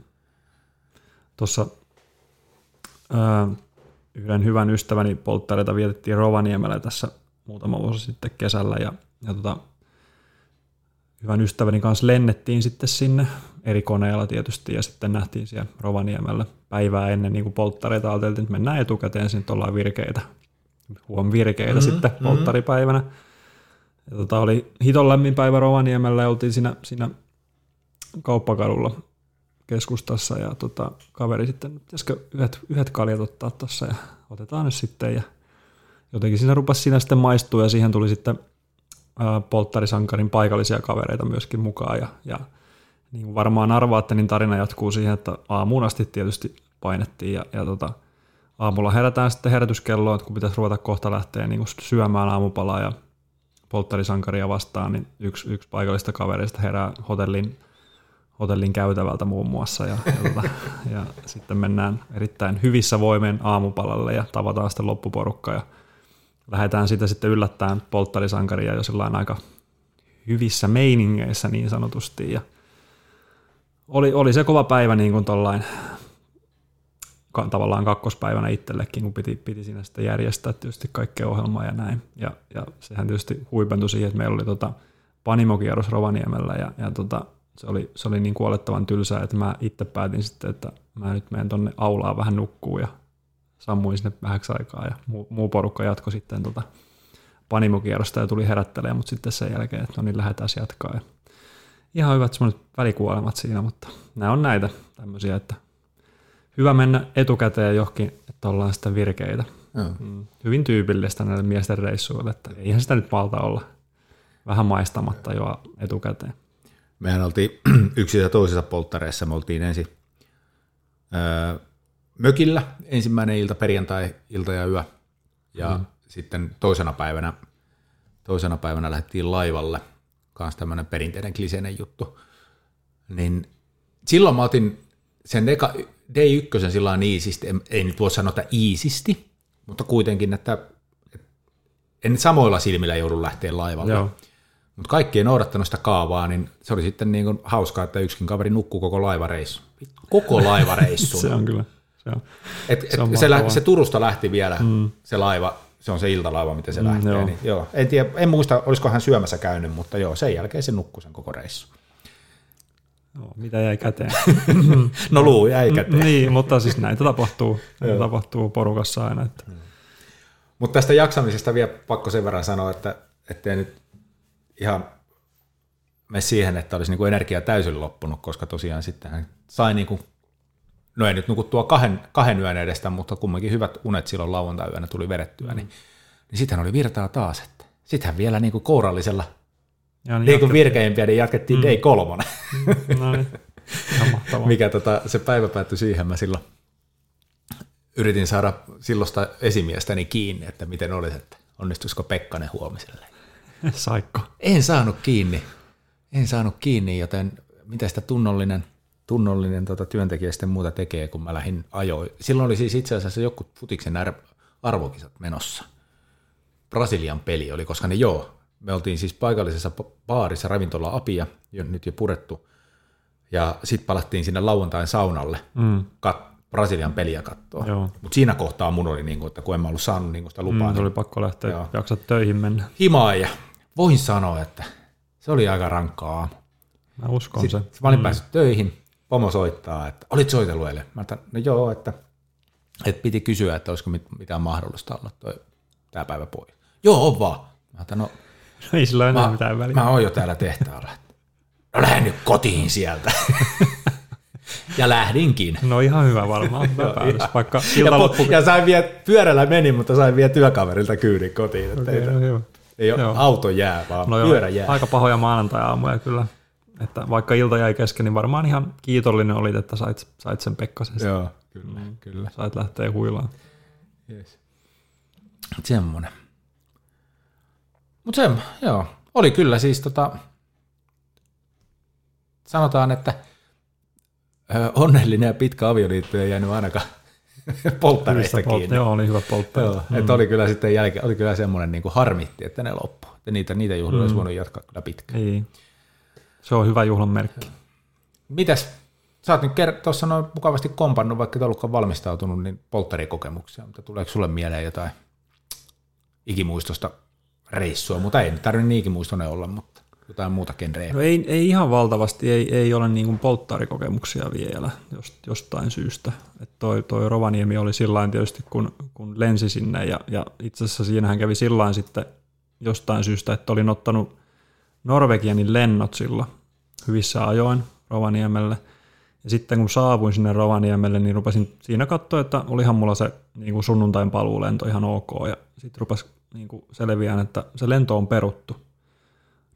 Tuossa ää, yhden hyvän ystäväni polttareita vietettiin Rovaniemellä tässä muutama vuosi sitten kesällä ja, ja tota, hyvän ystäväni kanssa lennettiin sitten sinne eri koneella tietysti ja sitten nähtiin siellä Rovaniemellä päivää ennen niin kuin polttareita. Ajateltiin, että mennään etukäteen sinne, ollaan virkeitä, huom virkeitä mm-hmm, sitten polttaripäivänä. Ja tota, oli hiton lämmin päivä Rovaniemellä ja oltiin siinä, siinä kauppakadulla keskustassa ja tota, kaveri sitten, pitäisikö yhdet, yhdet kaljat ottaa tuossa ja otetaan nyt sitten. Ja jotenkin siinä rupesi siinä sitten maistua ja siihen tuli sitten ää, polttarisankarin paikallisia kavereita myöskin mukaan. Ja, ja niin kuin varmaan arvaatte, niin tarina jatkuu siihen, että aamuun asti tietysti painettiin ja, ja tota, aamulla herätään sitten herätyskelloon, että kun pitäisi ruveta kohta lähteä niin kuin syömään aamupalaa ja polttarisankaria vastaan, niin yksi, yksi paikallista kavereista herää hotellin, hotellin käytävältä muun muassa ja, ja, tota, ja sitten mennään erittäin hyvissä voimien aamupalalle ja tavataan sitten loppuporukka ja lähdetään sitä sitten yllättäen polttarisankaria jo sellainen aika hyvissä meiningeissä niin sanotusti ja oli, oli se kova päivä niin kuin tollain, tavallaan kakkospäivänä itsellekin, kun piti, piti siinä sitten järjestää tietysti kaikkea ohjelmaa ja näin. Ja, ja sehän tietysti huipentui siihen, että meillä oli tota panimokierros Rovaniemellä ja, ja tota, se oli, se oli niin kuolettavan tylsää, että mä itse päätin sitten, että mä nyt menen tonne aulaan vähän nukkuu ja sammuin sinne vähäksi aikaa ja muu, muu porukka jatkoi sitten tota panimokierrosta ja tuli herättelemään, mutta sitten sen jälkeen, että no niin lähdetään jatkaa. Ja ihan hyvät semmoiset välikuolemat siinä, mutta nämä on näitä tämmöisiä, että hyvä mennä etukäteen johonkin, että ollaan sitten virkeitä. Mm. Hyvin tyypillistä näille miesten reissuille, että eihän sitä nyt valta olla vähän maistamatta jo etukäteen. Mehän oltiin yksissä ja toisissa polttareissa, me oltiin ensin öö, mökillä ensimmäinen ilta, perjantai, ilta ja yö, ja mm. sitten toisena päivänä, toisena päivänä lähdettiin laivalle, kanssa tämmöinen perinteinen kliseinen juttu, niin silloin mä otin sen eka, D1 sillä on iisisti, ei nyt voi sanoa, että iisisti, mutta kuitenkin, että en samoilla silmillä joudu lähteä laivalle. Joo. Mutta kaikki ei noudattanut sitä kaavaa, niin se oli sitten niin kuin hauskaa, että yksikin kaveri nukkuu koko laivareissu. Koko laivareissu. se on kyllä. Se, on, et, et se, on se, lä- se Turusta lähti vielä mm. se laiva, se on se iltalaiva, miten se mm, lähtee. Joo. Niin, joo. En, tiedä, en muista, olisiko hän syömässä käynyt, mutta joo, sen jälkeen se nukkui sen koko reissu. No, mitä jäi käteen? no luu jäi käteen. niin, mutta siis näitä tapahtuu, näitä tapahtuu porukassa aina. Että. Mutta tästä jaksamisesta vielä pakko sen verran sanoa, että ettei nyt ihan mene siihen, että olisi niinku energia täysin loppunut, koska tosiaan sitten hän sai niinku, no ei nyt nukuttua kahden, kahden yön edestä, mutta kumminkin hyvät unet silloin lauantai-yönä tuli vedettyä, niin, niin sitten oli virtaa taas, että sitten vielä niinku kourallisella ja niin, niin kuin virkeimpiä, niin jatkettiin mm. day kolmonen. Mm, no niin. Mikä tota, se päivä päättyi siihen, mä silloin yritin saada silloista esimiestäni kiinni, että miten olisi, että onnistuisiko Pekkanen huomiselle. Saikko? En saanut kiinni. En saanut kiinni, joten mitä sitä tunnollinen, tunnollinen tota, työntekijä sitten muuta tekee, kun mä lähdin ajoin. Silloin oli siis itse asiassa joku futiksen arvokisat menossa. Brasilian peli oli, koska ne joo, me oltiin siis paikallisessa baarissa ravintola Apia, jo, nyt jo purettu, ja sitten palattiin sinne lauantain saunalle mm. kat, Brasilian peliä katsoa. Mutta siinä kohtaa mun oli, niin kuin, että kun en mä ollut saanut niin sitä lupaa. Mm, niin, oli pakko lähteä joo. jaksat töihin mennä. Himaa ja voin sanoa, että se oli aika rankkaa aamu. Mä uskon sitten, se. Mä olin mm. päässyt töihin, pomo soittaa, että olit soitellut eilen? Mä että no joo, että, että piti kysyä, että olisiko mitään mahdollista olla toi, tämä päivä pois. Joo, on vaan. Mä että no No ei sillä enää mitään väliä. Mä oon jo täällä tehtaalla. No lähden nyt kotiin sieltä. ja lähdinkin. No ihan hyvä varmaan. Hyvä päätös, vaikka ja, loppu... ja sain vie, pyörällä meni, mutta sain vielä työkaverilta kyydin kotiin. Että okay, no, hyvä. Ei ole auto jää, vaan no pyörä jää. Aika pahoja maanantai-aamuja kyllä. Että vaikka ilta jäi kesken, niin varmaan ihan kiitollinen olit, että sait, sait sen Pekkasen. Joo, kyllä, mm. kyllä. Sait lähteä huilaan. Yes. Semmoinen. Mutta se, joo, oli kyllä siis tota, sanotaan, että onnellinen ja pitkä avioliitto ei jäänyt ainakaan polttareista kiinni. Joo, oli hyvä polttareista. Joo, mm. että oli kyllä sitten jälkeen, oli kyllä semmoinen niin kuin harmitti, että ne loppu. Että niitä, niitä juhlia mm. olisi voinut jatkaa kyllä pitkään. Ei. Se on hyvä juhlan merkki. Mitäs, sä oot nyt tuossa noin mukavasti kompannut, vaikka et ollutkaan valmistautunut, niin polttarikokemuksia, mutta tuleeko sulle mieleen jotain ikimuistosta reissua, mutta ei tarvitse niinkin muistoinen olla, mutta jotain muuta genreä. No ei, ei ihan valtavasti, ei, ei ole niin kuin polttarikokemuksia vielä jostain syystä. Et toi, toi Rovaniemi oli sillain tietysti, kun, kun lensi sinne ja, ja itse asiassa siinähän kävi sillain sitten jostain syystä, että olin ottanut Norvegianin lennot silloin hyvissä ajoin. Rovaniemelle. Ja sitten kun saavuin sinne Rovaniemelle, niin rupesin siinä katsoa, että olihan mulla se niin kuin sunnuntain paluulento ihan ok. Ja sitten rupesi niin kuin selviään, että se lento on peruttu.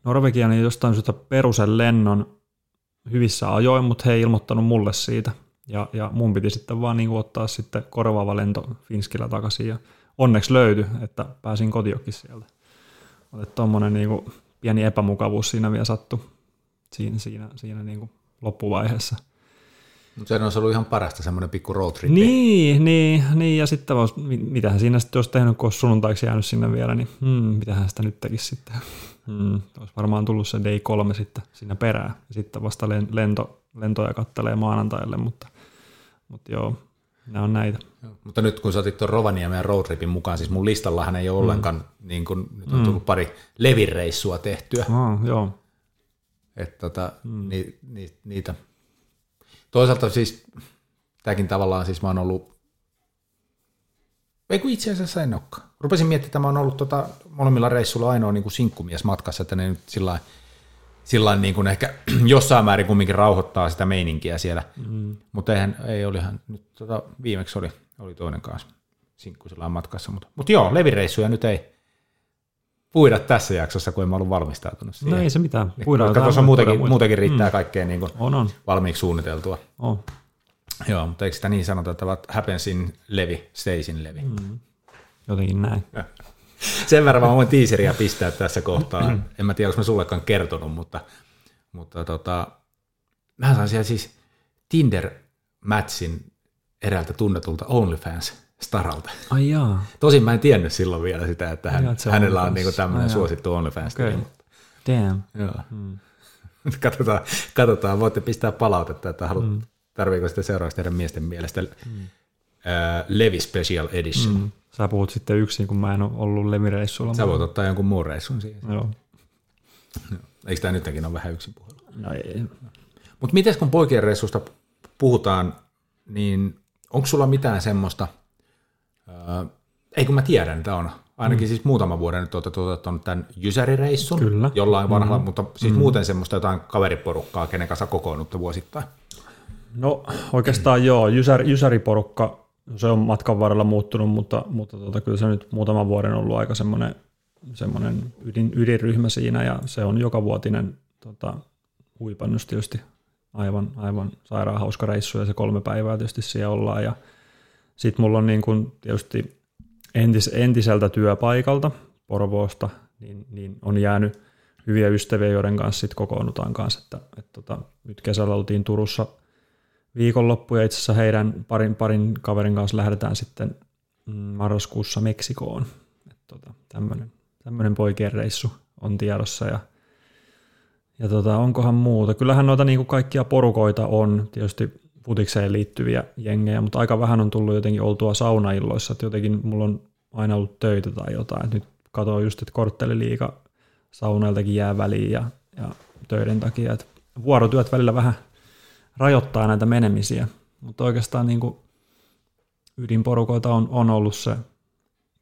Norvegian niin jostain syystä perusen lennon hyvissä ajoin, mutta he ei ilmoittanut mulle siitä. Ja, ja mun piti sitten vaan niin ottaa sitten korvaava lento Finskillä takaisin. Ja onneksi löytyi, että pääsin kotiokin sieltä. Mutta tuommoinen niin pieni epämukavuus siinä vielä sattui siinä, siinä, siinä niin kuin loppuvaiheessa. Mutta se olisi ollut ihan parasta semmoinen pikku road trip. Niin, niin, niin, ja sitten vois, mitähän siinä sitten olisi tehnyt, kun olisi sunnuntaiksi jäänyt sinne vielä, niin hmm, mitähän sitä nyt tekisi sitten. Hmm, olisi varmaan tullut se day kolme sitten siinä perään, ja sitten vasta lento, lentoja kattelee maanantaille, mutta, mutta joo, nämä on näitä. Joo, mutta nyt kun sä otit tuon Rovaniemen roadtripin mukaan, siis mun listallahan ei ole mm. ollenkaan, niin kun, nyt on mm. tullut pari levireissua tehtyä. Oh, joo. Että tota, mm. ni, ni, niitä. Toisaalta siis, tämäkin tavallaan siis mä oon ollut, ei kun itse asiassa en olekaan. Rupesin miettimään, että mä oon ollut tota, molemmilla reissuilla ainoa niin kuin sinkkumies matkassa, että ne nyt sillä sillä niin kuin ehkä jossain määrin kumminkin rauhoittaa sitä meininkiä siellä. Mm. Mutta eihän, ei olihan, nyt tota, viimeksi oli, oli toinen kanssa sinkku sillä matkassa. Mutta, mutta joo, levireissuja nyt ei puida tässä jaksossa, kun en mä ollut valmistautunut siihen. No ei se mitään. Puidaan koska tuossa muutenkin, muutenkin riittää mm. kaikkea niin kuin on, on. valmiiksi suunniteltua. On. Joo, mutta eikö sitä niin sanota, että happens in levi, stays in levi? Mm. Jotenkin näin. Sen verran mä voin tiiseriä pistää tässä kohtaa. En mä tiedä, onko mä sullekaan kertonut, mutta, mutta tota, mä sain siellä siis Tinder-matchin eräältä tunnetulta OnlyFans staralta. Ai jaa. Tosin mä en tiennyt silloin vielä sitä, että hän, Jaa, hänellä on niinku tämmöinen suosittu OnlyFans. Okay. Damn. Joo. Hmm. katsotaan, katsotaan, voitte pistää palautetta, että haluat, hmm. tarviiko sitten seuraavaksi tehdä miesten mielestä hmm. uh, Levi Special Edition. Hmm. Sä puhut sitten yksin, kun mä en ole ollut levireissulla. Sä voit ottaa jonkun muun reissun siihen. Joo. Eikö tämä nytkin ole vähän yksin puhunut? No ei. Mutta miten kun poikien reissusta puhutaan, niin onko sulla mitään semmoista, ää, ei kun mä tiedän, että on, ainakin mm. siis muutama vuoden nyt olette toteuttanut tämän Jysäri-reissun Kyllä. jollain vanhalla, mm. mutta siis mm. muuten semmoista jotain kaveriporukkaa, kenen kanssa kokoonnutte vuosittain. No oikeastaan joo, Jysär, Jysäriporukka se on matkan varrella muuttunut, mutta, mutta tota, kyllä se nyt muutaman vuoden ollut aika semmoinen, semmoinen ydin, ydinryhmä siinä ja se on joka vuotinen tota, huipannus tietysti aivan, aivan sairaan hauska reissu ja se kolme päivää tietysti siellä ollaan ja sitten mulla on niin kuin tietysti entis, entiseltä työpaikalta Porvoosta, niin, niin on jäänyt hyviä ystäviä, joiden kanssa sitten kokoonnutaan kanssa. Että, et tota, nyt kesällä oltiin Turussa – viikonloppu ja itse asiassa heidän parin, parin kaverin kanssa lähdetään sitten mm, marraskuussa Meksikoon. Tota, tämmöinen, poikien reissu on tiedossa ja, ja tota, onkohan muuta. Kyllähän noita niin kuin kaikkia porukoita on tietysti futikseen liittyviä jengejä, mutta aika vähän on tullut jotenkin oltua saunailloissa, että jotenkin mulla on aina ollut töitä tai jotain. Nyt katsoin just, että kortteliliika saunailtakin jää väliin ja, ja töiden takia, että vuorotyöt välillä vähän rajoittaa näitä menemisiä. Mutta oikeastaan niin kuin ydinporukoita on, on ollut se,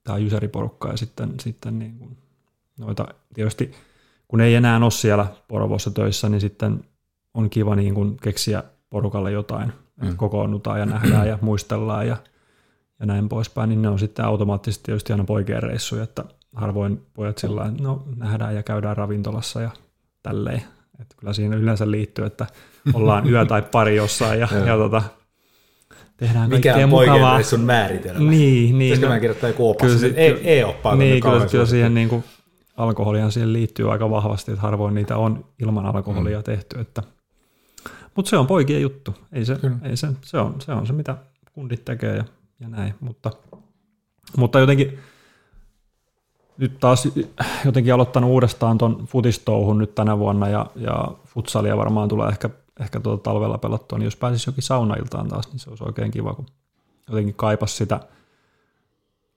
tämä jyseriporukka ja sitten, sitten niin kuin noita tietysti kun ei enää ole siellä Porovossa töissä, niin sitten on kiva niin kuin keksiä porukalle jotain. Mm. Kokoonnutaan ja nähdään ja muistellaan ja, ja näin poispäin, niin ne on sitten automaattisesti tietysti aina poikien reissuja, että harvoin pojat sillä no nähdään ja käydään ravintolassa ja tälleen. Että kyllä siinä yleensä liittyy, että ollaan yö tai pari jossain ja, ja tota, tehdään Mikä on mukavaa. sun määritelmä? Niin, niin. Pitäisikö no, mä kirjoittaa joku opas? Kyllä, ei, ei oppaa. Niin, kyllä, kyllä siihen niin kuin, alkoholihan siihen liittyy aika vahvasti, että harvoin niitä on ilman alkoholia mm. tehty. Että. Mutta se on poikien juttu. Ei se, ei se, se, on, se on se, mitä kundit tekee ja, ja näin. Mutta, mutta jotenkin nyt taas jotenkin aloittanut uudestaan tuon futistouhun nyt tänä vuonna ja, ja futsalia varmaan tulee ehkä, ehkä tuota talvella pelattua, niin jos pääsisi jokin saunailtaan taas, niin se olisi oikein kiva, kun jotenkin kaipas sitä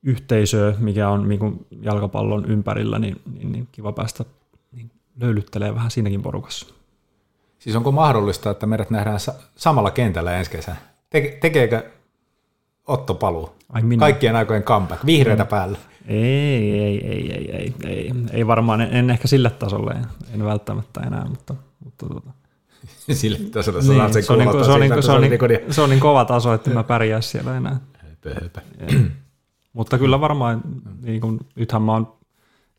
yhteisöä, mikä on niin jalkapallon ympärillä, niin, niin, niin kiva päästä niin löylyttelee vähän siinäkin porukassa. Siis onko mahdollista, että meidät nähdään samalla kentällä ensi kesän? tekeekö Otto paluu? Ai minä. Kaikkien aikojen comeback, vihreitä mm. päällä. Ei, ei, ei, ei, ei, ei, ei varmaan, en, en ehkä sille tasolle, en, välttämättä enää, mutta, mutta tota. Sille tasolla Niin, se, on niin, se, on niin, se, on niin, se on niin kova taso, että mä pärjää siellä enää. Höpö, höpö. Mutta kyllä varmaan, niin kuin, nythän mä oon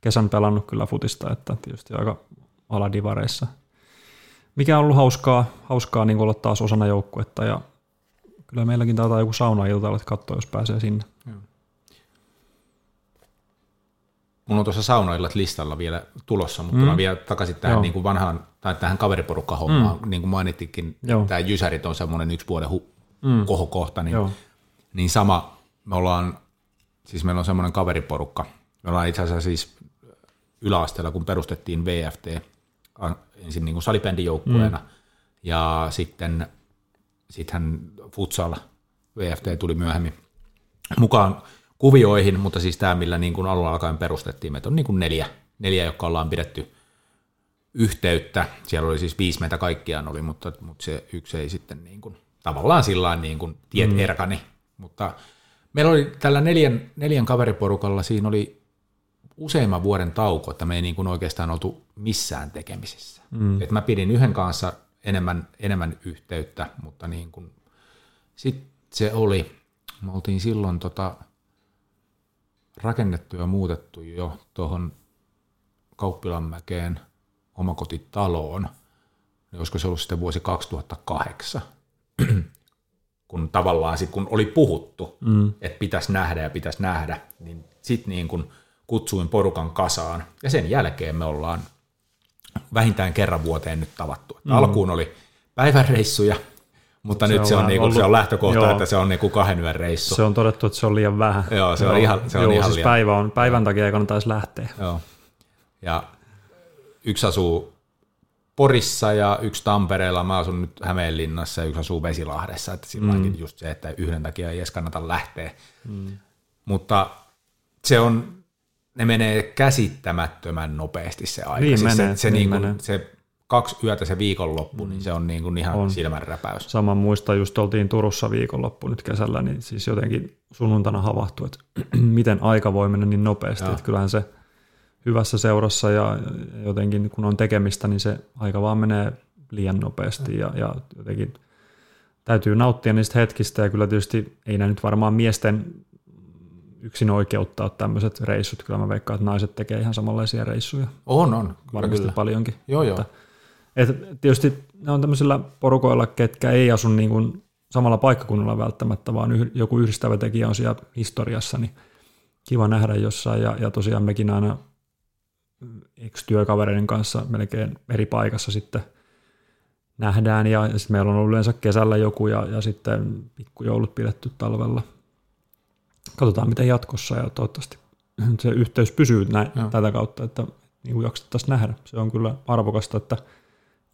kesän pelannut kyllä futista, että tietysti aika aladivareissa. Mikä on ollut hauskaa, hauskaa niin olla taas osana joukkuetta ja kyllä meilläkin taitaa joku saunailta että katsoa, jos pääsee sinne. Mulla on tuossa saunoillat listalla vielä tulossa, mutta Mm. mä vielä takaisin tähän Joo. niin kuin vanhaan, tai tähän kaveriporukkahommaan, mm. niin kuin mainittikin, Joo. tämä Jysärit on semmoinen yksi vuoden hu- Mm. kohokohta, niin, Joo. niin sama, me ollaan, siis meillä on semmoinen kaveriporukka, me ollaan itse asiassa siis yläasteella, kun perustettiin VFT, ensin niin kuin salibändijoukkueena, mm. ja sitten sittenhän futsal VFT tuli myöhemmin mukaan kuvioihin, mutta siis tämä, millä niin kuin alun alkaen perustettiin, meitä on niin kuin neljä, neljä, jotka ollaan pidetty yhteyttä. Siellä oli siis viisi meitä kaikkiaan oli, mutta, mutta se yksi ei sitten niin kuin, tavallaan sillä niin kuin tiet mm. erkani. Mutta meillä oli tällä neljän, neljän kaveriporukalla, siinä oli useimman vuoden tauko, että me ei niin kuin oikeastaan oltu missään tekemisissä. Mm. Et mä pidin yhden kanssa enemmän, enemmän yhteyttä, mutta niin kuin, sitten se oli, me oltiin silloin tota, rakennettu ja muutettu jo tuohon Kauppilanmäkeen omakotitaloon. Niin olisiko se ollut sitten vuosi 2008, kun tavallaan sit, kun oli puhuttu, mm. että pitäisi nähdä ja pitäisi nähdä, niin sitten niin kun kutsuin porukan kasaan. Ja sen jälkeen me ollaan vähintään kerran vuoteen nyt tavattu. Mm. Alkuun oli päiväreissuja, mutta Se nyt on se on, niinku, se ollut- on lähtökohta, joo. että se on niinku kahden yön reissu. Se on todettu, että se on liian vähän. Joo, se on ihan- se on Joo, ihan siis liian- päivä on, päivän takia ei kannattaisi lähteä. Joo. Ja yksi asuu Porissa ja yksi Tampereella, mä asun nyt Hämeenlinnassa ja yksi asuu Vesilahdessa, että silloinkin mm. just se, että yhden takia ei edes kannata lähteä. Mm. Mutta se on, ne menee käsittämättömän nopeasti se aika. Niin siis menee, se, se, niin niin kuin, menee. se kaksi yötä se viikonloppu, mm. niin se on niin kuin ihan On. silmänräpäys. Saman muista, just oltiin Turussa viikonloppu nyt kesällä, niin siis jotenkin sunnuntana havahtui, että miten aika voi mennä niin nopeasti. Että kyllähän se hyvässä seurassa ja jotenkin kun on tekemistä, niin se aika vaan menee liian nopeasti ja, ja jotenkin täytyy nauttia niistä hetkistä ja kyllä tietysti ei nämä nyt varmaan miesten yksin oikeuttaa tämmöiset reissut. Kyllä mä veikkaan, että naiset tekee ihan samanlaisia reissuja On, on. Kyllä, varmasti kyllä. paljonkin. Joo, joo. Että, et tietysti ne on tämmöisillä porukoilla, ketkä ei asu niin kuin samalla paikkakunnalla välttämättä, vaan yh, joku yhdistävä tekijä on siellä historiassa, niin kiva nähdä jossain. Ja, ja tosiaan mekin aina ex-työkavereiden kanssa melkein eri paikassa sitten nähdään. Ja, ja sitten meillä on ollut yleensä kesällä joku ja, ja sitten pikkujoulut pidetty talvella. Katsotaan miten jatkossa ja toivottavasti se yhteys pysyy näin, Joo. tätä kautta, että niin kuin jaksettaisiin nähdä. Se on kyllä arvokasta, että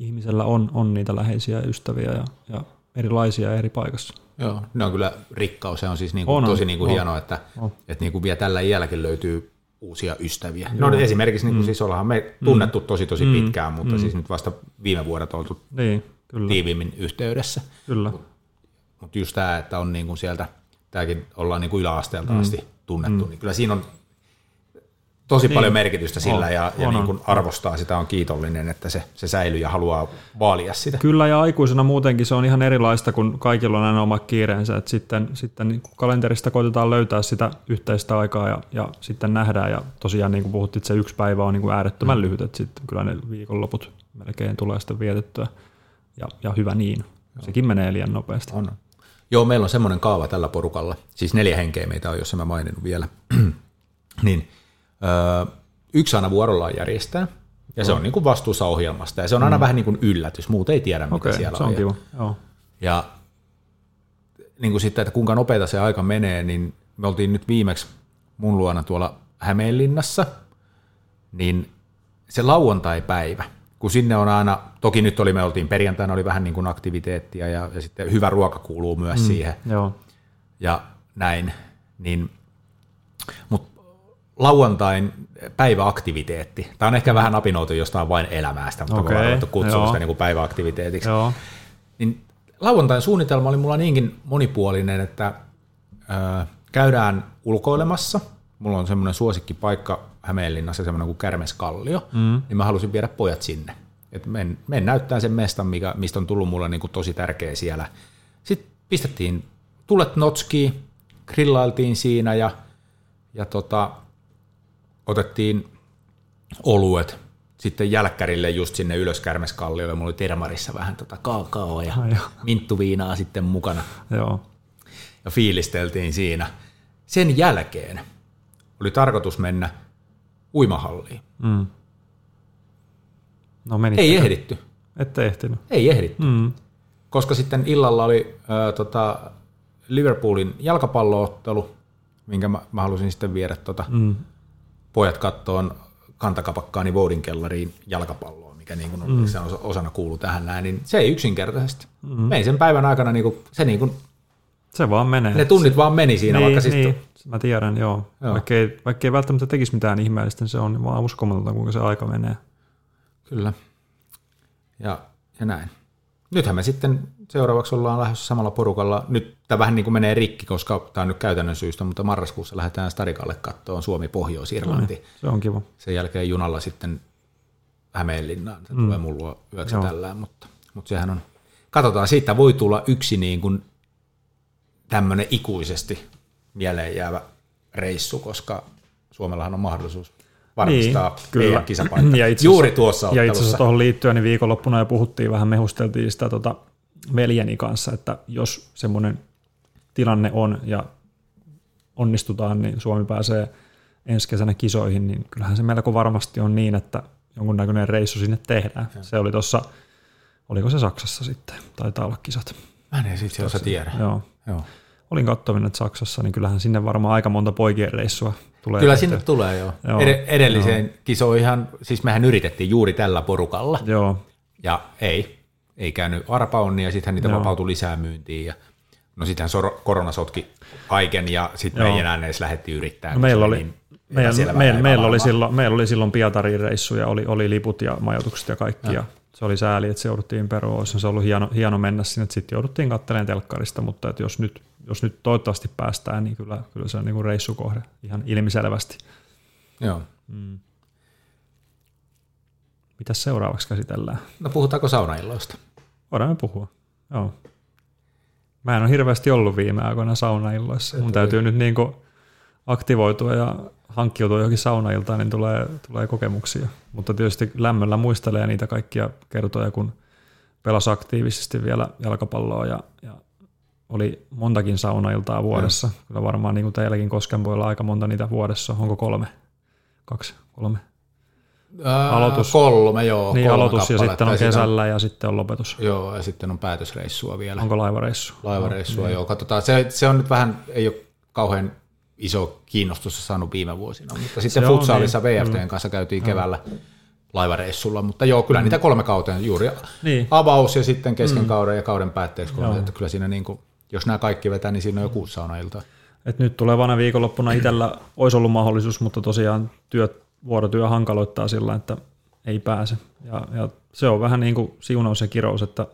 ihmisellä on, on niitä läheisiä ystäviä ja, ja erilaisia eri paikassa. Joo, ne on kyllä rikkaus. Se on siis niinku On, tosi niinku On. hienoa, että, On. että niinku vielä tällä iälläkin löytyy uusia ystäviä. Joo. No esimerkiksi niinku siis ollaan me tunnettu tosi tosi Mm. pitkään, mutta siis nyt vasta viime vuodet oltu Niin, kyllä. tiiviimmin yhteydessä. kyllä. Mutta just tämä, että on niinku sieltä, tämäkin ollaan niinku yläasteelta asti tunnettu, niin kyllä siinä on tosi Niin. paljon merkitystä sillä On, ja, ja on, niin on. kuin arvostaa sitä, on kiitollinen, että se, se säilyy ja haluaa vaalia sitä. Kyllä ja aikuisena muutenkin se on ihan erilaista, kun kaikilla on aina oma kiireensä. Että sitten, sitten niin kuin kalenterista koitetaan löytää sitä yhteistä aikaa ja, ja sitten nähdään. Ja tosiaan niin kuin puhuttiin, että se yksi päivä on niin kuin äärettömän mm. lyhyt, että sitten kyllä ne viikonloput melkein tulee sitten vietettyä. Ja, ja hyvä niin. Sekin menee liian nopeasti. On. Joo, meillä on semmoinen kaava tällä porukalla, siis neljä henkeä meitä on, jos en mä maininnut vielä, niin yksi aina vuorollaan järjestää, ja se on niin kuin vastuussa ohjelmasta, ja se on aina vähän niin kuin yllätys, muut ei tiedä, mitä Okei, siellä se on kiva. Joo. Ja niin kuin sitten, että kuinka nopeita se aika menee, niin me oltiin nyt viimeksi mun luona tuolla Hämeenlinnassa, niin se lauantai-päivä, kun sinne on aina, toki nyt oli, me oltiin perjantaina, oli vähän niin kuin aktiviteettia ja, ja sitten hyvä ruoka kuuluu myös mm. siihen Joo. ja näin, niin, mutta lauantain päiväaktiviteetti, tämä on ehkä vähän apinoitu jostain vain elämästä, mutta okay, Okei, ollaan kutsua sitä niin kuin päiväaktiviteetiksi. Joo. Niin lauantain suunnitelma oli mulla niinkin monipuolinen, että ö, käydään ulkoilemassa. Mulla on semmoinen suosikkipaikka Hämeenlinnassa, semmoinen kuin Kärmeskallio, mm. niin mä halusin viedä pojat sinne. että men, men näyttää sen mestan, mikä, mistä on tullut mulle niin kuin tosi tärkeä siellä. Sitten pistettiin tulet notskiin, grillailtiin siinä ja, ja tota, otettiin oluet sitten jälkkärille just sinne ylös Kärmeskalliolle. Mulla oli termarissa vähän tota kaakao ja Ai minttuviinaa sitten mukana Joo. ja fiilisteltiin siinä. Sen jälkeen oli tarkoitus mennä uimahalliin. Mm. No. Ei ehditty. Ette ehtinyt. Ei ehditty. Mm. Koska sitten illalla oli ää, tota, Liverpoolin jalkapalloottelu, minkä mä, mä halusin sitten viedä tota, Mm. Pojat kattoon kantakapakkaani Voudin kellariin jalkapalloa, mikä niin kuin mm. se osana kuuluu tähän näin, niin se ei yksinkertaisesti. Mm. Menin sen päivän aikana, niin kuin, se niin kuin, Se vaan menee. ne tunnit vaan meni siinä, niin, vaikka niin. sitten Mä tiedän, joo. Joo. joo. Vaikka, ei, vaikka ei välttämättä tekisi mitään ihmeellistä, niin se on vaan uskomatonta, kuinka se aika menee. Kyllä. Ja, ja näin. Nythän me sitten seuraavaksi ollaan lähdössä samalla porukalla. Nyt tämä vähän niin kuin menee rikki, koska tämä on nyt käytännön syystä, mutta marraskuussa lähdetään Starikalle kattoon Suomi-Pohjois-Irlanti. Se on kiva. Sen jälkeen junalla sitten Hämeenlinnaan. Se mm. tulee mulla yöksi Joo. tällään, mutta, mutta sehän on... Katsotaan, siitä voi tulla yksi niin kuin tämmöinen ikuisesti mieleen jäävä reissu, koska Suomellahan on mahdollisuus varmistaa Niin, kyllä. kisapaikka. Ja itse Juuri tuossa Ja itse asiassa ottelussa. tuohon liittyen niin viikonloppuna jo puhuttiin vähän, mehusteltiin sitä tota, veljeni kanssa, että jos semmoinen tilanne on ja onnistutaan, niin Suomi pääsee ensi kesänä kisoihin, niin kyllähän se melko varmasti on niin, että jonkunnäköinen reissu sinne tehdään. Se oli tuossa, oliko se Saksassa sitten, taitaa olla kisat. Mä en itse asiassa tiedä. Joo. Joo. Olin katsominen että Saksassa, niin kyllähän sinne varmaan aika monta poikien reissua tulee. Kyllä sinne tulee jo. Joo. Ed- edelliseen kisoihin, siis mehän yritettiin juuri tällä porukalla, Joo, ja ei, ei käynyt arpa onni, ja sittenhän niitä Joo. vapautui lisää myyntiin, ja no sittenhän sor- korona sotki kaiken, ja sitten me ei enää edes lähdettiin yrittämään. No meillä oli, niin meillä, meillä, ja meillä, oli silloin, meillä oli silloin Pietarin reissu ja oli, oli liput ja majoitukset ja kaikki. Ja. Ja se oli sääli, että se jouduttiin perua. Olisi se ollut hieno, hieno mennä sinne, että sitten jouduttiin katselemaan telkkarista, mutta että jos, nyt, jos nyt toivottavasti päästään, niin kyllä, kyllä se on niin kuin reissukohde ihan ilmiselvästi. Joo. Mitäs seuraavaksi käsitellään? No puhutaanko saunailloista? Voidaan me puhua. Joo. Mä en ole hirveästi ollut viime aikoina saunailloissa. Mun täytyy nyt niin kuin aktivoitua ja hankkiutua johonkin saunailtaan, niin tulee, tulee kokemuksia. Mutta tietysti lämmöllä muistelee niitä kaikkia kertoja, kun pelasi aktiivisesti vielä jalkapalloa ja, ja oli montakin saunailtaa vuodessa. Mm. Kyllä varmaan niin kuin teilläkin Kosken voi olla aika monta niitä vuodessa. Onko kolme? Kaksi? Kolme? Ää, Aloitus. Kolme, joo. Niin kolme aloitus ja sitten on kesällä ja sitten on lopetus. Joo, ja sitten on päätösreissua vielä. Onko laivareissu? Laivareissua, joo. Katsotaan, se, se on nyt vähän, ei ole kauhean iso kiinnostus saanut viime vuosina, mutta sitten Se on, futsaalissa niin. VFTn kanssa käytiin keväällä laivareissulla, mutta joo, kyllä niitä kolme kauteen, juuri Niin. avaus ja sitten kesken kauden ja kauden päätteeksi kolme, että kyllä siinä niin kuin, jos nämä kaikki vetää, niin siinä on jo kuusi saunailtaa. Et nyt tulevana viikonloppuna itsellä olisi ollut mahdollisuus, mutta tosiaan työ, vuorotyö hankaloittaa sillä, että ei pääse. Ja, ja se on vähän niin kuin siunaus ja kirous, että,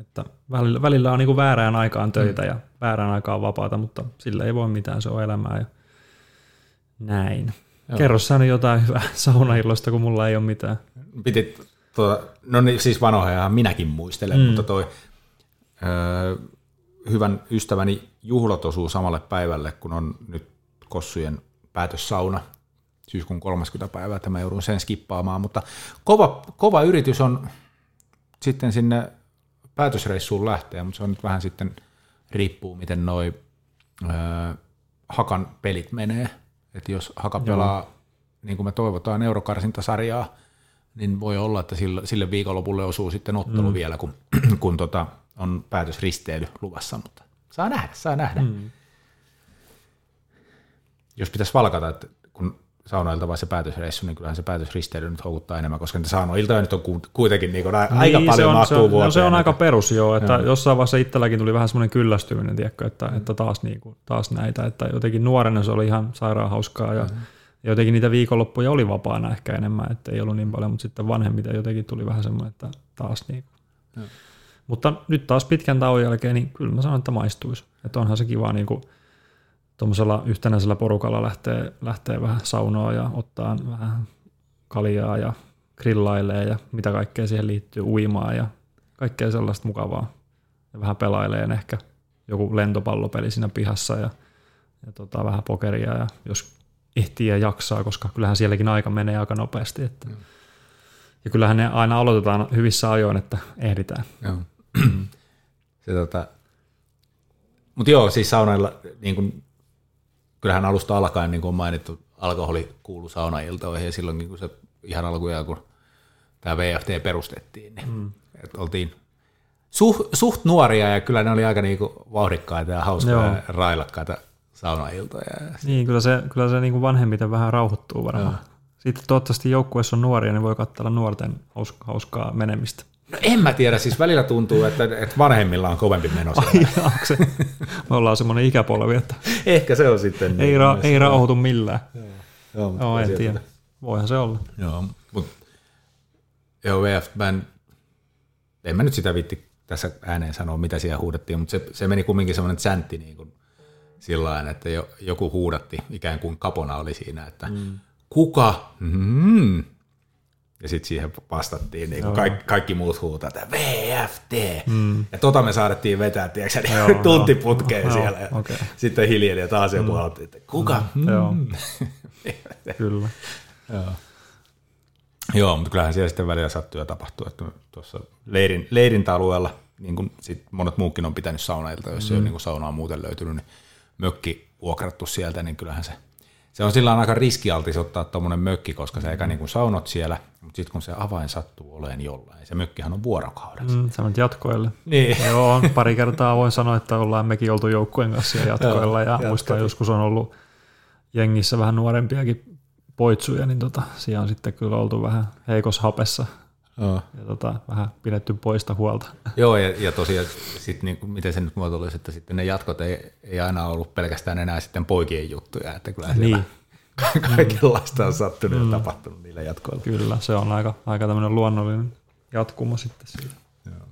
että välillä, välillä on niin kuin väärään aikaan töitä ja väärään aikaan vapaata, mutta sillä ei voi mitään, se on elämää ja näin. Joo. Kerro sä nyt jotain hyvää saunailloista, kun mulla ei ole mitään. Piti, tuota, no niin, siis vanhojahan minäkin muistelen, mm. mutta toi ö, hyvän ystäväni juhlat osuu samalle päivälle, kun on nyt Kossujen päätössauna syyskuun 30 päivää, että mä joudun sen skippaamaan, mutta kova, kova yritys on sitten sinne päätösreissuun lähteä, mutta se on nyt vähän sitten riippuu, miten noi ö, Hakan pelit menee. Että jos Haka pelaa, niin kuin me toivotaan, eurokarsintasarjaa, niin voi olla, että sille, sille viikonlopulle osuu sitten ottelu mm. vielä, kun, kun tota, on päätösristeily luvassa, mutta saa nähdä, saa nähdä. Mm. Jos pitäisi valkata, että kun saunoilta vai se päätösreissu, niin kyllähän se päätösristeily nyt houkuttaa enemmän, koska niitä saunoiltoja nyt on ku- kuitenkin niin aika Niin, paljon se on, mahtuu se on, vuoteen. no se on aika perus joo, että joo. jossain vaiheessa itselläkin tuli vähän semmoinen kyllästyminen, tiedätkö, että, että taas, niin kuin, taas näitä, että jotenkin nuorena se oli ihan sairaan hauskaa ja, mm-hmm. ja jotenkin niitä viikonloppuja oli vapaana ehkä enemmän, että ei ollut niin paljon, mutta sitten vanhemmiten jotenkin tuli vähän semmoinen, että taas niin kuin. Mutta nyt taas pitkän tauon jälkeen, niin kyllä mä sanon, että maistuisi. Että onhan se kiva niin kuin, tuommoisella yhtenäisellä porukalla lähtee, lähtee vähän saunoa ja ottaa vähän kaljaa ja grillailee ja mitä kaikkea siihen liittyy, uimaan ja kaikkea sellaista mukavaa. Ja vähän pelailee ehkä joku lentopallopeli siinä pihassa ja, ja tota, vähän pokeria ja jos ehtii ja jaksaa, koska kyllähän sielläkin aika menee aika nopeasti. Että. Mm. Ja kyllähän ne aina aloitetaan hyvissä ajoin, että ehditään. Joo. Se, tota, mutta joo, siis saunailla, niin kun, kyllähän alusta alkaen, niin kuin on mainittu, alkoholi kuuluu saunailtoihin ja silloinkin, kun se ihan alkujaan, kun tämä VFT perustettiin, niin mm. et oltiin suht, suht nuoria ja kyllä ne oli aika niinku vauhdikkaita ja hauskoja joo. ja railakkaita saunailtoja. Niin, kyllä se, kyllä se niin vanhemmiten vähän rauhoittuu varmaan. Joo. Sitten toivottavasti joukkueessa on nuoria, niin voi katsella nuorten hauskaa menemistä. No en mä tiedä, siis välillä tuntuu, että, että vanhemmilla on kovempi meno Ai, se? Me ollaan semmoinen ikäpolvi, että Ehkä se on sitten. Ei, ra- ei rauhoitu millään. Joo, joo, joo en tiedä. Voihan se olla. Joo, mutta joo, VF, mä en, en mä nyt sitä vitti tässä ääneen sanoa, mitä siellä huudettiin, mutta se, se meni kumminkin semmoinen tsäntti niin kuin sillä että jo, joku huudatti, ikään kuin kapona oli siinä, että mm. kuka? Mm. Ja sitten siihen vastattiin, niin kuin kaikki, kaikki muut huutaa, että VFT. Mm. Ja tota me saadettiin vetää, tiedätkö, niin tuntiputkeen joo, siellä. Ja okay. Sitten hiljeli taas joku mm. aloitti, että kuka? Mm. Mm. Joo. Kyllä. joo. Joo, mutta kyllähän siellä sitten välillä sattuu ja tapahtuu, että tuossa leirin, leirintäalueella, niin kuin sit monet muukin on pitänyt saunailta, jos mm. ei ole niin saunaa muuten löytynyt, niin mökki vuokrattu sieltä, niin kyllähän se, se on sillä aika riskialtis ottaa tuommoinen mökki, koska se eikä niin kuin saunot siellä, mutta sitten kun se avain sattuu oleen jollain, se mökkihän on vuorokaudessa. Mm, sanot jatkoille. Niin. Joo, pari kertaa voin sanoa, että ollaan mekin oltu joukkueen kanssa jatkoilla, ja muistan joskus on ollut jengissä vähän nuorempiakin poitsuja, niin tota, siellä on sitten kyllä oltu vähän heikos hapessa Joo. ja tota, vähän pidetty poista huolta. Joo, ja, ja tosiaan sit, niin, miten se nyt muotoilisi, että sitten ne jatkot ei, ei aina ollut pelkästään enää sitten poikien juttuja, että kyllä niin. kaikenlaista on sattunut mm. ja tapahtunut niillä jatkoilla. Kyllä, se on aika, aika tämmöinen luonnollinen jatkumo sitten siitä. Joo.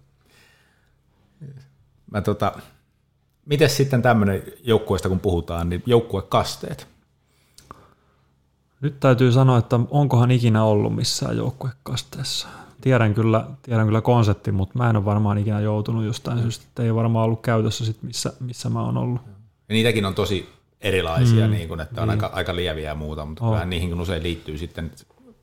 Mä tota, miten sitten tämmöinen joukkueesta kun puhutaan, niin joukkuekasteet? Nyt täytyy sanoa, että onkohan ikinä ollut missään joukkuekasteessa. Tiedän kyllä, tiedän kyllä konsepti, mutta mä en ole varmaan ikinä joutunut jostain syystä, että ei varmaan ollut käytössä sit missä, missä mä oon ollut. Ja niitäkin on tosi erilaisia, mm, niin kuin, että on niin. aika, aika lieviä ja muuta, mutta oh. niihin kun usein liittyy sitten,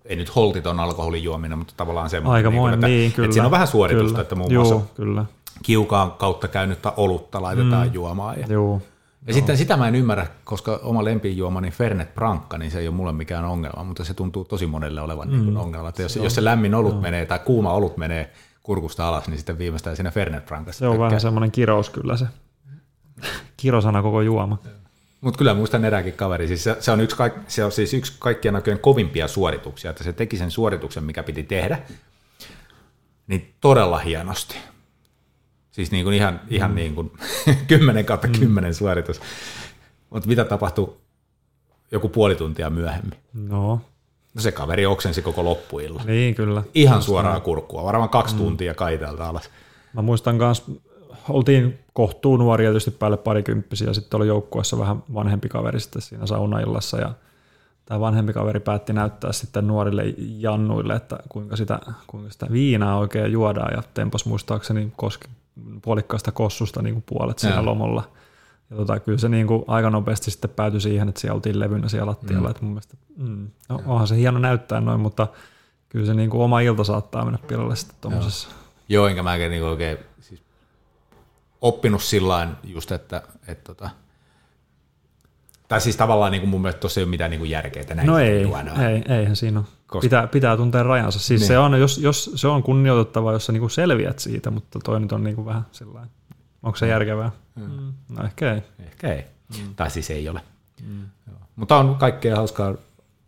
ei nyt holtiton alkoholin juominen, mutta tavallaan semmoinen, aika niin kuin, että, niin, kyllä, että siinä on vähän suoritusta, kyllä, että muun muassa Joo, kyllä. kiukaan kautta käynyttä olutta laitetaan mm, juomaan. Ja, joo, ja sitten sitä mä en ymmärrä, koska oma lempijuomani Fernet Brankka, niin se ei ole mulle mikään ongelma, mutta se tuntuu tosi monelle olevan niin mm. niin ongelma. Että jos, se jos se lämmin olut Joo. menee tai kuuma olut menee kurkusta alas, niin sitten viimeistään siinä Fernet Brankassa. Se on tökkää. vähän semmoinen kirous kyllä se. Kirosana koko juoma. Mutta kyllä muistan erääkin kaveri, siis se, se, on yksi, se on siis yksi kaikkien näköjen kovimpia suorituksia, että se teki sen suorituksen, mikä piti tehdä, niin todella hienosti. Siis niin kuin ihan, ihan mm. niin kuin 10 kautta 10 mm. suoritus. Mutta mitä tapahtui joku puoli tuntia myöhemmin? No. No se kaveri oksensi koko loppuilla. Niin, kyllä. Ihan suoraan kurkkua, varmaan kaksi mm. tuntia kaitelta alas. Mä muistan myös, oltiin kohtuu nuoria tietysti päälle parikymppisiä, ja sitten oli joukkueessa vähän vanhempi kaveri sitten siinä saunaillassa, ja tämä vanhempi kaveri päätti näyttää sitten nuorille jannuille, että kuinka sitä, kuinka sitä viinaa oikein juodaan, ja tempas muistaakseni koski puolikkaasta kossusta niin kuin puolet siinä ja. lomolla. Ja tota, kyllä se niin kuin aika nopeasti sitten päätyi siihen, että siellä oltiin levynä siellä lattialla. Mm. Että mun mielestä, mm, no, onhan se hieno näyttää noin, mutta kyllä se niin kuin oma ilta saattaa mennä pilalle sitten tuommoisessa. Joo. Joo, enkä mäkään niin oikein siis oppinut sillä just, että, että, että tota, tai siis tavallaan niin kuin mun mielestä tuossa ei ole mitään niin kuin järkeä, että näin no ei, ei, eihän siinä ole. Koska... Pitää, pitää tuntea rajansa. Siis niin. se on, jos, jos se on kunnioitettava, jos sä niin kuin selviät siitä, mutta toi nyt on niin kuin vähän sillä Onko se järkevää? Mm. No ehkä ei. Ehkä ei. Mm. Tai siis ei ole. Mm. Mutta on kaikkea hauskaa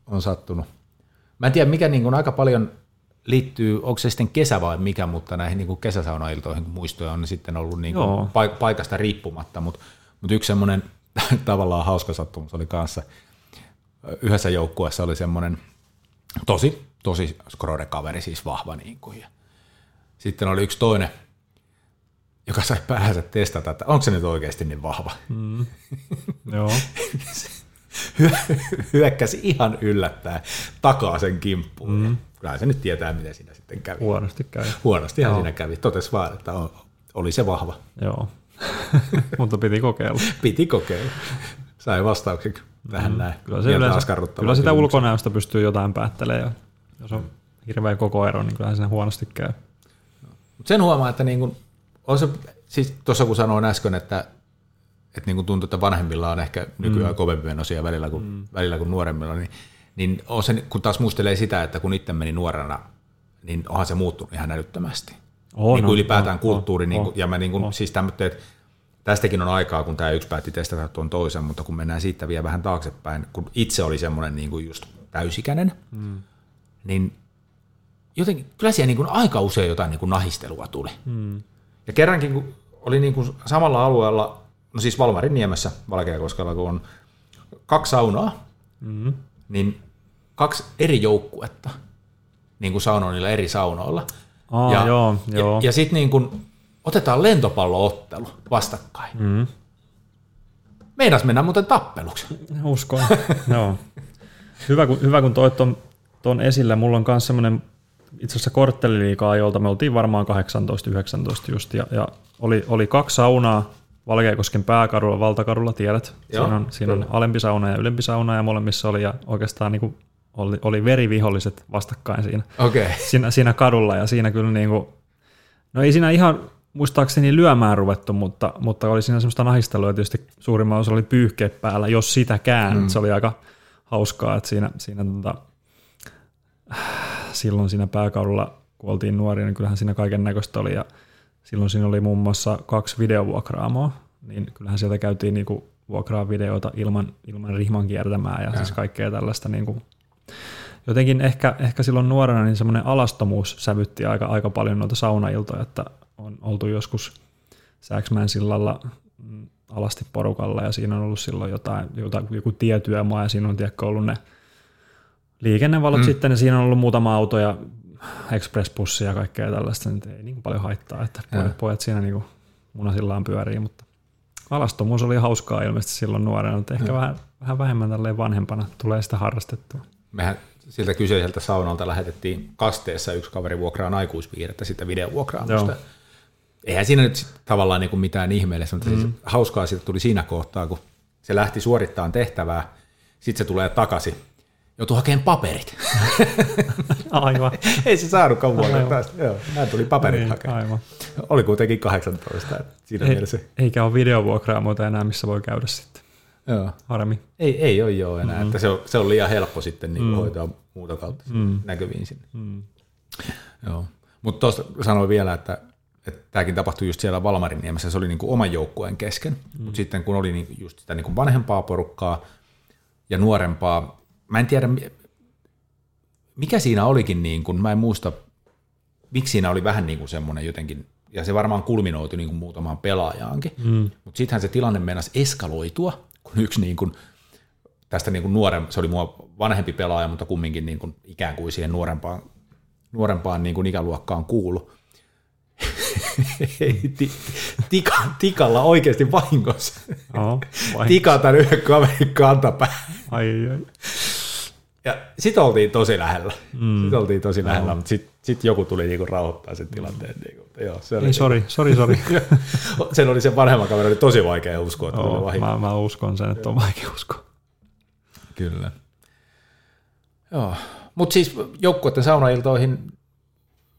on sattunut. Mä en tiedä, mikä niin kuin aika paljon liittyy, onko se sitten kesä vai mikä, mutta näihin niin kesäsaunailtoihin muistoja on sitten ollut niin kuin paikasta riippumatta, mutta, mutta yksi semmoinen tavallaan hauska sattumus oli kanssa. Yhdessä joukkueessa oli semmoinen tosi, tosi skrode-kaveri, siis vahva niin kuin. Ja sitten oli yksi toinen, joka sai päänsä testata, että onko se nyt oikeasti niin vahva. Mm. Joo. hyökkäsi ihan yllättäen takaa sen kimppuun. Mm. Kyllähän se nyt tietää, miten siinä sitten kävi. Huonosti kävi. Huonostihan Joo. siinä kävi. Totes vaan, että oli se vahva. Joo, mutta piti kokeilla. piti kokeilla. Sai vastauksen tähän mm. näin. Kyllä, se yleensä, kyllä sitä ulkonäöstä pystyy jotain päättelemään. Jos on hirveä koko ero, niin kyllähän se huonosti käy. Mut sen huomaa, että niin kun, on se, siis tuossa kun sanoin äsken, että, että niin kun tuntuu, että vanhemmilla on ehkä nykyään mm. kovempi osia välillä kuin, mm. välillä kuin nuoremmilla, niin, niin on se, kun taas muistelee sitä, että kun itse meni nuorena, niin onhan se muuttunut ihan älyttömästi. Oh, niin kuin no, ylipäätään oh, kulttuuri, oh, niin kuin, oh, ja mä niin kuin, oh. siis tämmöinen, että tästäkin on aikaa, kun tämä yksi päätti testata tuon toisen, mutta kun mennään siitä vielä vähän taaksepäin, kun itse oli semmoinen niin kuin just täysikäinen, mm. niin jotenkin, kyllä siellä niin kuin aika usein jotain niin kuin nahistelua tuli. Mm. Ja kerrankin, kun oli niin kuin samalla alueella, no siis Valmarin niemessä Valkeakoskella, kun on kaksi saunaa, mm. niin kaksi eri joukkuetta, niin kuin saunoilla eri saunoilla. Aa, ja, joo, joo. ja, ja sitten niin kuin otetaan lentopalloottelu vastakkain. Mm. Meinas mennä muuten tappeluksi. Uskon, joo. Hyvä kun, hyvä kun toit ton, ton esille. Mulla on myös semmoinen itse asiassa kortteliliikaa, jolta me oltiin varmaan 18-19 just, ja, ja oli, oli kaksi saunaa Valkeakosken pääkadulla, valtakadulla, tiedät. Joo, siinä on, siinä on alempi sauna ja ylempi sauna, ja molemmissa oli, ja oikeastaan niin kuin oli, oli veriviholliset vastakkain siinä, okay. siinä, siinä kadulla, ja siinä kyllä niin kuin, no ei siinä ihan muistaakseni lyömään ruvettu, mutta, mutta oli siinä semmoista nahistelua, tietysti suurimman osa oli pyyhkeet päällä, jos sitäkään, mm. se oli aika hauskaa, että siinä, siinä tota, silloin siinä pääkaudella, kun oltiin nuoria, niin kyllähän siinä kaiken näköistä oli ja silloin siinä oli muun muassa kaksi videovuokraamoa, niin kyllähän sieltä käytiin niinku vuokraa videoita ilman, ilman rihman kiertämää ja, ja. siis kaikkea tällaista niinku, jotenkin ehkä, ehkä silloin nuorena niin semmoinen alastomuus sävytti aika, aika paljon noita saunailtoja, että on oltu joskus Sääksmään sillalla mm, alasti porukalla ja siinä on ollut silloin jotain, jotain joku tietyömaa ja siinä on tiedätkö, ollut ne liikennevalot mm. sitten ja siinä on ollut muutama auto ja expressbussi ja kaikkea tällaista, niin ei niin paljon haittaa, että pojat, pojat siinä niin munasillaan pyörii, mutta alastomuus oli hauskaa ilmeisesti silloin nuorena, mutta ehkä vähän, vähän vähemmän tälleen vanhempana tulee sitä harrastettua. Mehän siltä kyseiseltä saunalta lähetettiin kasteessa yksi kaveri vuokraan aikuispiirrettä sitä videovuokraamusta. Eihän siinä nyt tavallaan niin kuin mitään ihmeellistä, mutta mm. siis hauskaa siitä tuli siinä kohtaa, kun se lähti suorittamaan tehtävää, sitten se tulee takaisin joutui hakemaan paperit. Aivan. Ei se saanutkaan vuoden päästä. Joo, näin tuli paperit niin, hakemaan. Aivan. Oli kuitenkin 18. Siinä ei, mielessä. Eikä ole videovuokraamoita enää, missä voi käydä sitten. Joo. Harmi. Ei, ei ole jo enää. Mm-hmm. Että se, on, se on liian helppo sitten niin mm. hoitaa muuta kautta mm. näkyviin sinne. Mm. Joo. Mutta tuosta sanoin vielä, että, että tämäkin tapahtui just siellä Valmarin niemessä, se oli niin kuin oman joukkueen kesken. Mm. Mutta sitten kun oli niin just sitä niin kuin vanhempaa porukkaa ja nuorempaa, mä en tiedä, mikä siinä olikin, niin kuin, mä en muista, miksi siinä oli vähän niin kuin semmoinen jotenkin, ja se varmaan kulminoitui niin kuin muutamaan pelaajaankin, mm. mutta sittenhän se tilanne meinasi eskaloitua, kun yksi niin kuin, tästä niin kuin nuoren, se oli mua vanhempi pelaaja, mutta kumminkin niin kuin ikään kuin siihen nuorempaan, nuorempaan niin kuin ikäluokkaan kuulu. Tika, tikalla oikeasti vahingossa. Oh, Tika tämän yhden kaverin kantapää. Ai, ai. Ja sit oltiin tosi lähellä. Mm. Sit oltiin tosi no. lähellä, mutta sit, sit joku tuli niinku rauhoittaa sen tilanteen. Niinku. Joo, se oli Ei, sori, sori, sori. sen oli sen vanhemman kaverin oli tosi vaikea uskoa, että oh, mä, mä, uskon sen, että on vaikea uskoa. Kyllä. Joo, mutta siis joukkueiden saunailtoihin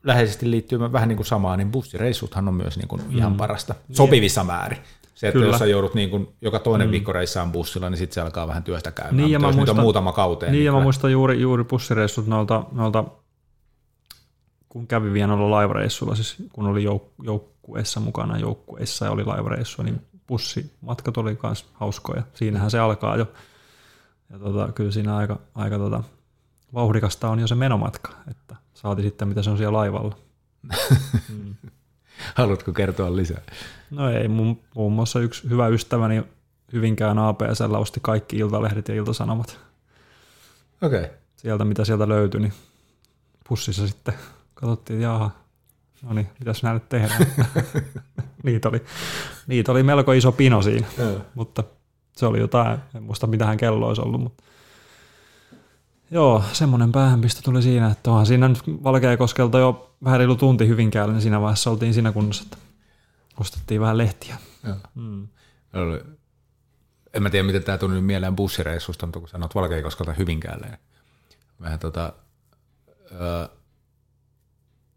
läheisesti liittyy vähän niin kuin samaa, niin bussireissuthan on myös niin kuin ihan mm. parasta, sopivissa määrin. Se, että Kyllä. jos sä joudut niin kuin joka toinen mm. viikko reissaan bussilla, niin sitten se alkaa vähän työstä käymään. Niin, ja mä muistan, muutama kauteen. Niin, niin ja mä muistan juuri, juuri bussireissut noilta, noilta, kun kävi vielä noilla laivareissuilla, siis kun oli jouk- joukkueessa mukana joukkueessa ja oli laivareissua, niin bussimatkat oli myös hauskoja. Siinähän se alkaa jo. Ja tota, kyllä siinä aika, aika tota, vauhdikasta on jo se menomatka, että saati sitten mitä se on siellä laivalla. mm. Haluatko kertoa lisää? No ei, mun, muun muassa yksi hyvä ystäväni Hyvinkään APSL osti kaikki iltalehdet ja iltasanomat. Okei. Okay. Sieltä, mitä sieltä löytyi, niin pussissa sitten katsottiin, että jaha, no niin, mitäs nyt tehdään. niitä, oli, niitä oli melko iso pino siinä, mutta se oli jotain, en muista mitähän kello olisi ollut, mutta Joo, semmoinen päähänpistö tuli siinä, että onhan siinä nyt Valkeakoskelta jo vähän reilu tunti Hyvinkäällä, niin siinä vaiheessa oltiin siinä kunnossa, että ostettiin vähän lehtiä. Joo. Mm. En mä tiedä, miten tämä tuli mieleen bussireissusta, mutta kun sanot Valkeakoskelta Hyvinkäälle. Vähän tota, öö,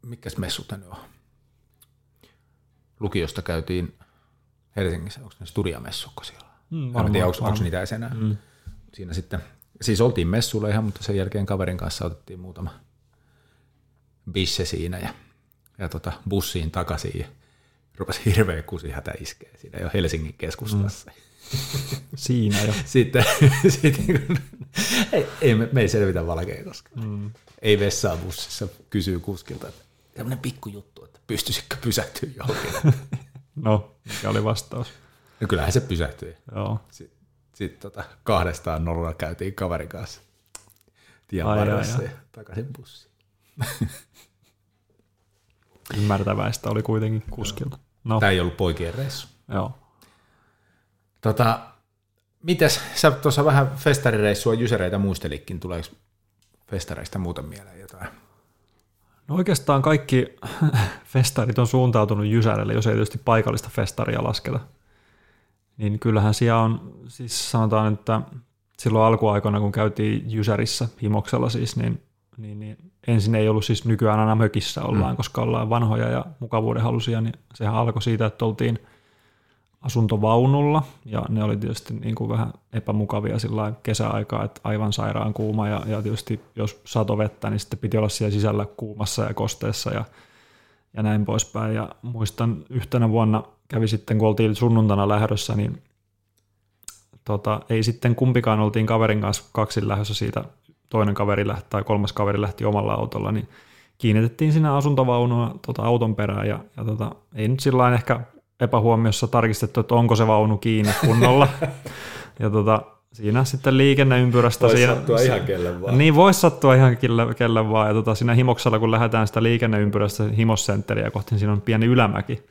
mikäs messut ne on? Lukiosta käytiin Helsingissä, onko ne studiamessukko siellä? Mm, varmaan, en tiedä, onko, onko niitä enää. Mm. Siinä sitten Siis oltiin messulla ihan, mutta sen jälkeen kaverin kanssa otettiin muutama bisse siinä ja, ja tota, bussiin takaisin ja rupesi hirveä kusihätä iskeä siinä jo Helsingin keskustassa. Mm. Siinä jo. sitten, sitten kun, ei, ei, me, me ei selvitä valkeen, koska mm. ei vessaa bussissa, kysyy kuskilta, että tämmöinen pikkujuttu, että pystyisikö pysähtyä johonkin. no, mikä oli vastaus? No kyllähän se pysähtyi. Joo. Sitten sitten tota, kahdestaan nolla käytiin kaverin kanssa tien varressa ai. ja takaisin bussiin. Ymmärtäväistä oli kuitenkin kuskilta. No. Tämä ei ollut poikien reissu. Joo. Tota, mites, sä tuossa vähän festarireissua jysereitä muistelikin, tuleeko festareista muuta mieleen jotain? No oikeastaan kaikki festarit on suuntautunut Jysärelle, jos ei tietysti paikallista festaria lasketa niin kyllähän siellä on, siis sanotaan, että silloin alkuaikoina, kun käytiin Jysärissä, Himoksella siis, niin, niin, niin ensin ei ollut siis nykyään aina mökissä ollaan, mm. koska ollaan vanhoja ja mukavuuden halusia, niin sehän alkoi siitä, että oltiin asuntovaunulla, ja ne oli tietysti niin kuin vähän epämukavia sillä kesäaikaa, että aivan sairaan kuuma, ja, ja tietysti jos sato vettä, niin sitten piti olla siellä sisällä kuumassa ja kosteessa, ja, ja näin poispäin. Ja muistan yhtenä vuonna kävi sitten, kun oltiin sunnuntana lähdössä, niin tota, ei sitten kumpikaan oltiin kaverin kanssa kaksin lähdössä siitä, toinen kaveri lähti tai kolmas kaveri lähti omalla autolla, niin kiinnitettiin sinä asuntovaunua tota, auton perään ja, ja tota, ei nyt sillä ehkä epähuomiossa tarkistettu, että onko se vaunu kiinni kunnolla. ja tota, siinä sitten liikenneympyrästä. Voisi siinä, sattua ihan kelle vaan. Niin, voisi sattua ihan kelle, kelle vaan. Ja tota, siinä himoksella, kun lähdetään sitä liikenneympyrästä himossentteriä kohti, niin siinä on pieni ylämäki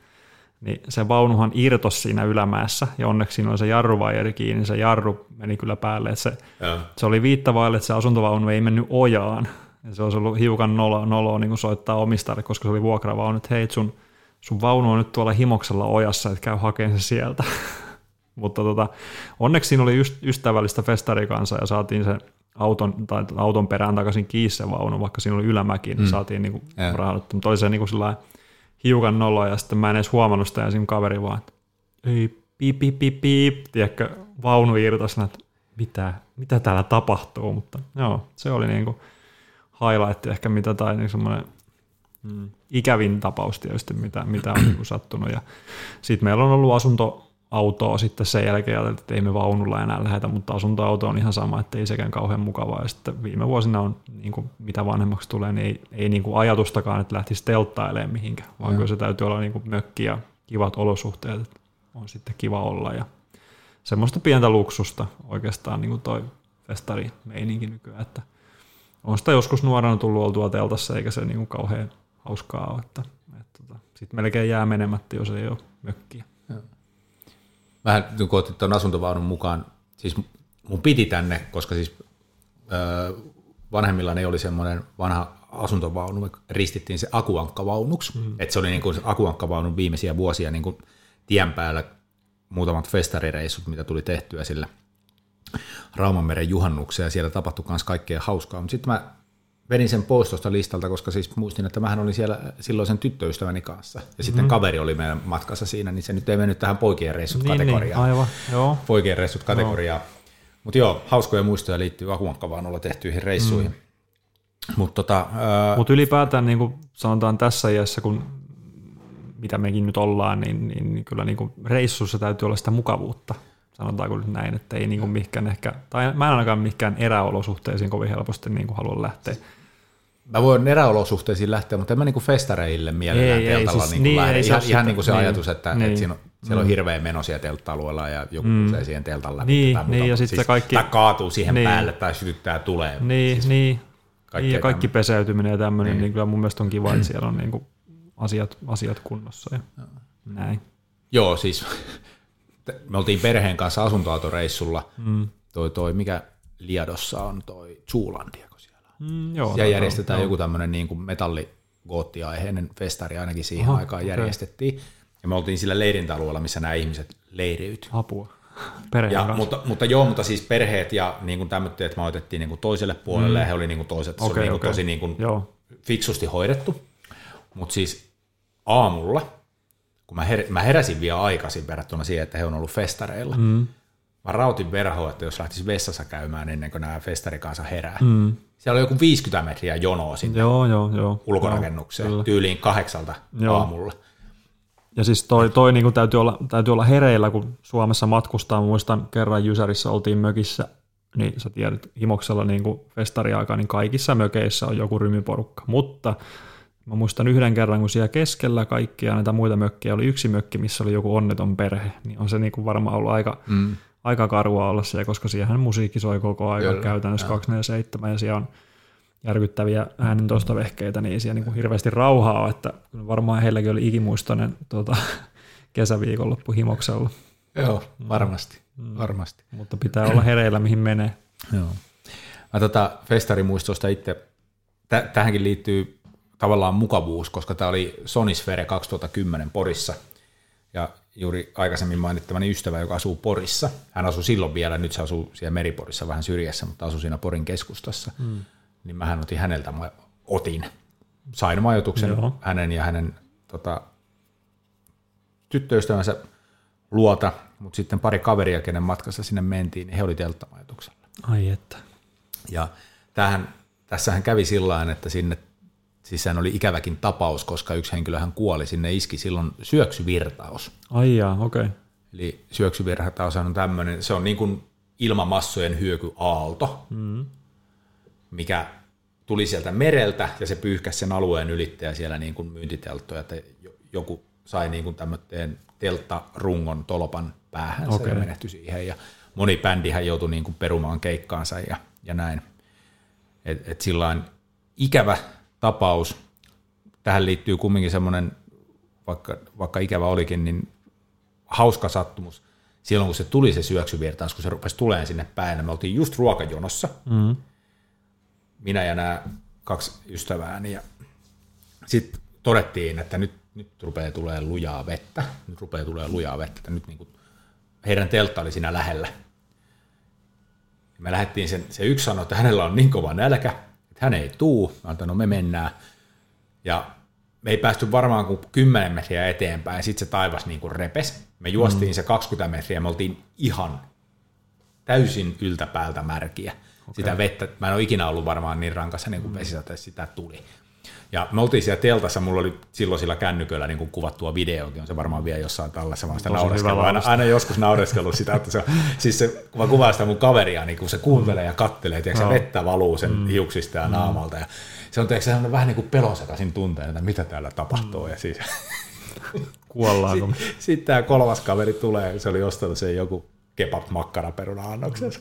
niin se vaunuhan irtos siinä ylämäessä, ja onneksi siinä oli se jarruvaijeri kiinni, niin se jarru meni kyllä päälle, että se, se oli viittavaille, että se asuntovaunu ei mennyt ojaan, ja se olisi ollut hiukan noloa, noloa niin kuin soittaa omistajalle, koska se oli vuokravaunu, että hei, sun, sun vaunu on nyt tuolla himoksella ojassa, että käy hakemaan se sieltä. Mutta tota, onneksi siinä oli ystävällistä festarikansa ja saatiin se auton, tai auton perään takaisin kiinni se vaunu, vaikka siinä oli ylämäki, niin mm. saatiin niin kuin mutta oli se niin kuin hiukan noloa ja sitten mä en edes huomannut sitä ja siinä kaveri vaan, että ei, piip, piip, piip, piip, tiedätkö, vaunu irtosi, että mitä, mitä täällä tapahtuu, mutta joo, se oli niinku highlight ehkä mitä tai niin semmoinen mm, ikävin tapaus tietysti, mitä, mitä on niinku sattunut. Ja sitten meillä on ollut asunto autoa sitten sen jälkeen että ei me vaunulla enää lähetä, mutta asuntoauto on ihan sama, että ei sekään kauhean mukavaa. Ja sitten viime vuosina on, niin kuin, mitä vanhemmaksi tulee, niin ei, ei niin kuin ajatustakaan, että lähtisi telttailemaan mihinkään, vaan kyllä se täytyy olla niin kuin mökki ja kivat olosuhteet, että on sitten kiva olla. Ja semmoista pientä luksusta oikeastaan niin kuin toi festari meininki nykyään, että on sitä joskus nuorena tullut oltua teltassa, eikä se niin kuin kauhean hauskaa ole, että, että, että sitten melkein jää menemättä, jos ei ole mökkiä vähän kun otit tuon asuntovaunun mukaan, siis mun piti tänne, koska siis öö, vanhemmillani oli semmoinen vanha asuntovaunu, me ristittiin se akuankkavaunuksi, mm. että se oli niin kuin akuankkavaunun viimeisiä vuosia niin kuin tien päällä muutamat festarireissut, mitä tuli tehtyä sillä Raumanmeren juhannukseen, ja siellä tapahtui myös kaikkea hauskaa, mutta sitten mä vedin sen pois tuosta listalta, koska siis muistin, että mähän olin siellä silloin sen tyttöystäväni kanssa. Ja sitten mm. kaveri oli meidän matkassa siinä, niin se nyt ei mennyt tähän poikien reissut niin, kategoriaan. Niin, aivan, joo. Poikien reissut kategoriaan. No. Mutta joo, hauskoja muistoja liittyy olla tehtyihin reissuihin. Mm. Mutta tota, ää... Mut ylipäätään niin kuin sanotaan tässä iässä, kun mitä mekin nyt ollaan, niin, niin, niin kyllä niin kuin reissussa täytyy olla sitä mukavuutta sanotaanko nyt näin, että ei niin kuin mikään ehkä, tai mä en ainakaan mikään eräolosuhteisiin kovin helposti niin kuin halua lähteä. Mä voin eräolosuhteisiin lähteä, mutta en mä niinku festareille mielellään ei, teltalla ei, siis, niin niin, ei, ihan, ihan niin kuin se niin, ajatus, että, niin, että siinä on, siellä on mm. hirveä meno siellä teltta-alueella ja joku mm. se siihen teltan läpi. Niin, tai niin, ja sitten siis, kaikki... Tai kaatuu siihen niin, päälle tai sytyttää tulee. Niin, siis niin, niin ja kaikki tämmöinen. peseytyminen ja tämmöinen, niin. niin kyllä mun mielestä on kiva, että siellä on niin kuin asiat, asiat kunnossa ja näin. Joo, siis me oltiin perheen kanssa asuntoautoreissulla, mm. toi, toi, mikä Liadossa on toi on. Mm, joo, Siellä no, järjestetään joo, joku tämmöinen niin kuin metalligoottiaiheinen festari ainakin siihen Aha, aikaan okei. järjestettiin. Ja me oltiin sillä leirintäalueella, missä nämä ihmiset leiriytyi. Apua. Perheen Ja, kanssa. mutta, mutta joo, mutta siis perheet ja niin kuin tämmöiset, että me otettiin niin kuin toiselle puolelle mm. ja he oli niin kuin toiset, se Okei, oli niin kuin okei. tosi niin kuin Joo. fiksusti hoidettu. Mutta siis aamulla, kun mä, her- mä heräsin vielä aikaisin verrattuna siihen, että he on ollut festareilla, mm. mä rautin verhoa, että jos lähtisi vessassa käymään ennen kuin nämä festarikansa herää. Mm. Siellä oli joku 50 metriä jonoa sinne Joo, joo, joo. ulkorakennukseen, Joo, kyllä. tyyliin kahdeksalta Joo. aamulla. Ja siis toi, toi niin täytyy, olla, täytyy olla hereillä, kun Suomessa matkustaa. Muistan kerran Jysärissä oltiin mökissä, niin sä tiedät, Himoksella niin festariaikaa, niin kaikissa mökeissä on joku rymyporukka. Mutta mä muistan yhden kerran, kun siellä keskellä kaikkia näitä muita mökkejä oli yksi mökki, missä oli joku onneton perhe, niin on se niin kuin varmaan ollut aika, mm. Aika karua olla siellä, koska siihen musiikki soi koko ajan Kyllä, käytännössä 247 ja siellä on järkyttäviä äänentoistovehkeitä, niin siellä niin kuin hirveästi rauhaa ole, että varmaan heilläkin oli ikimuistoinen tuota, kesäviikonloppu himoksella, Joo, varmasti, mm. varmasti. mutta pitää olla hereillä, mihin menee. Joo. Mä tota festarimuistosta itse, tä- tähänkin liittyy tavallaan mukavuus, koska tämä oli Sonisfere 2010 Porissa, ja juuri aikaisemmin mainittavani ystävä, joka asuu Porissa, hän asui silloin vielä, nyt se asuu siellä Meriporissa vähän syrjässä, mutta asui siinä Porin keskustassa, mm. niin mähän otin häneltä, mä otin, sain majoituksen Joo. hänen ja hänen tota, tyttöystävänsä luota, mutta sitten pari kaveria, kenen matkassa sinne mentiin, niin he oli telttamajoituksella. Ai että. Ja tämähän, tässähän kävi sillä tavalla, että sinne, siis sehän oli ikäväkin tapaus, koska yksi henkilöhän kuoli, sinne iski silloin syöksyvirtaus. Ai jaa, okei. Okay. Eli syöksyvirtaus on tämmöinen, se on niin kuin ilmamassojen hyökyaalto, mm. mikä tuli sieltä mereltä ja se pyyhkäsi sen alueen ylittäjä siellä niin kuin myyntitelttoja, että jo- joku sai niin kuin tämmöisen telttarungon tolpan päähän Okei. ja menehtyi siihen ja moni bändihän joutui niin kuin perumaan keikkaansa ja, ja näin. Et, et sillain ikävä tapaus, tähän liittyy kumminkin semmoinen, vaikka, vaikka ikävä olikin, niin hauska sattumus. Silloin kun se tuli se syöksyvirtaus, kun se rupesi tulemaan sinne päin, ja me oltiin just ruokajonossa, Mm. minä ja nämä kaksi ystävääni, ja sitten todettiin, että nyt, nyt rupeaa tulee lujaa vettä, nyt rupeaa tulee lujaa vettä, että nyt niin kuin, heidän teltta oli siinä lähellä. Me lähdettiin, sen, se yksi sanoi, että hänellä on niin kova nälkä, hän ei tuu. Mä no me mennään. Ja me ei päästy varmaan kuin 10 metriä eteenpäin, sitten se taivas niin kuin repes. Me juostiin mm. se 20 metriä ja me oltiin ihan täysin yltäpäältä märkiä. Okay. Sitä vettä, mä en ole ikinä ollut varmaan niin rankassa niin kuin vesisateessa, sitä tuli. Ja me oltiin siellä teltassa, mulla oli silloin sillä kännyköllä niin kuin kuvattua videokin, on se varmaan vielä jossain tallessa, mä sitä naureskellut, aina, aina, joskus naureskellut sitä, että se, siis se, kun mä kuvaan sitä mun kaveria, niin kun se kuuntelee ja kattelee, tiedätkö, Joo. se vettä valuu sen mm. hiuksista ja naamalta, ja se on tiedätkö, vähän niin kuin pelonsekaisin tunteen, että mitä täällä tapahtuu, ja siis Kuollaanko? sitten tämä kolmas kaveri tulee, se oli ostanut sen joku kebab makkaraperuna annoksensa,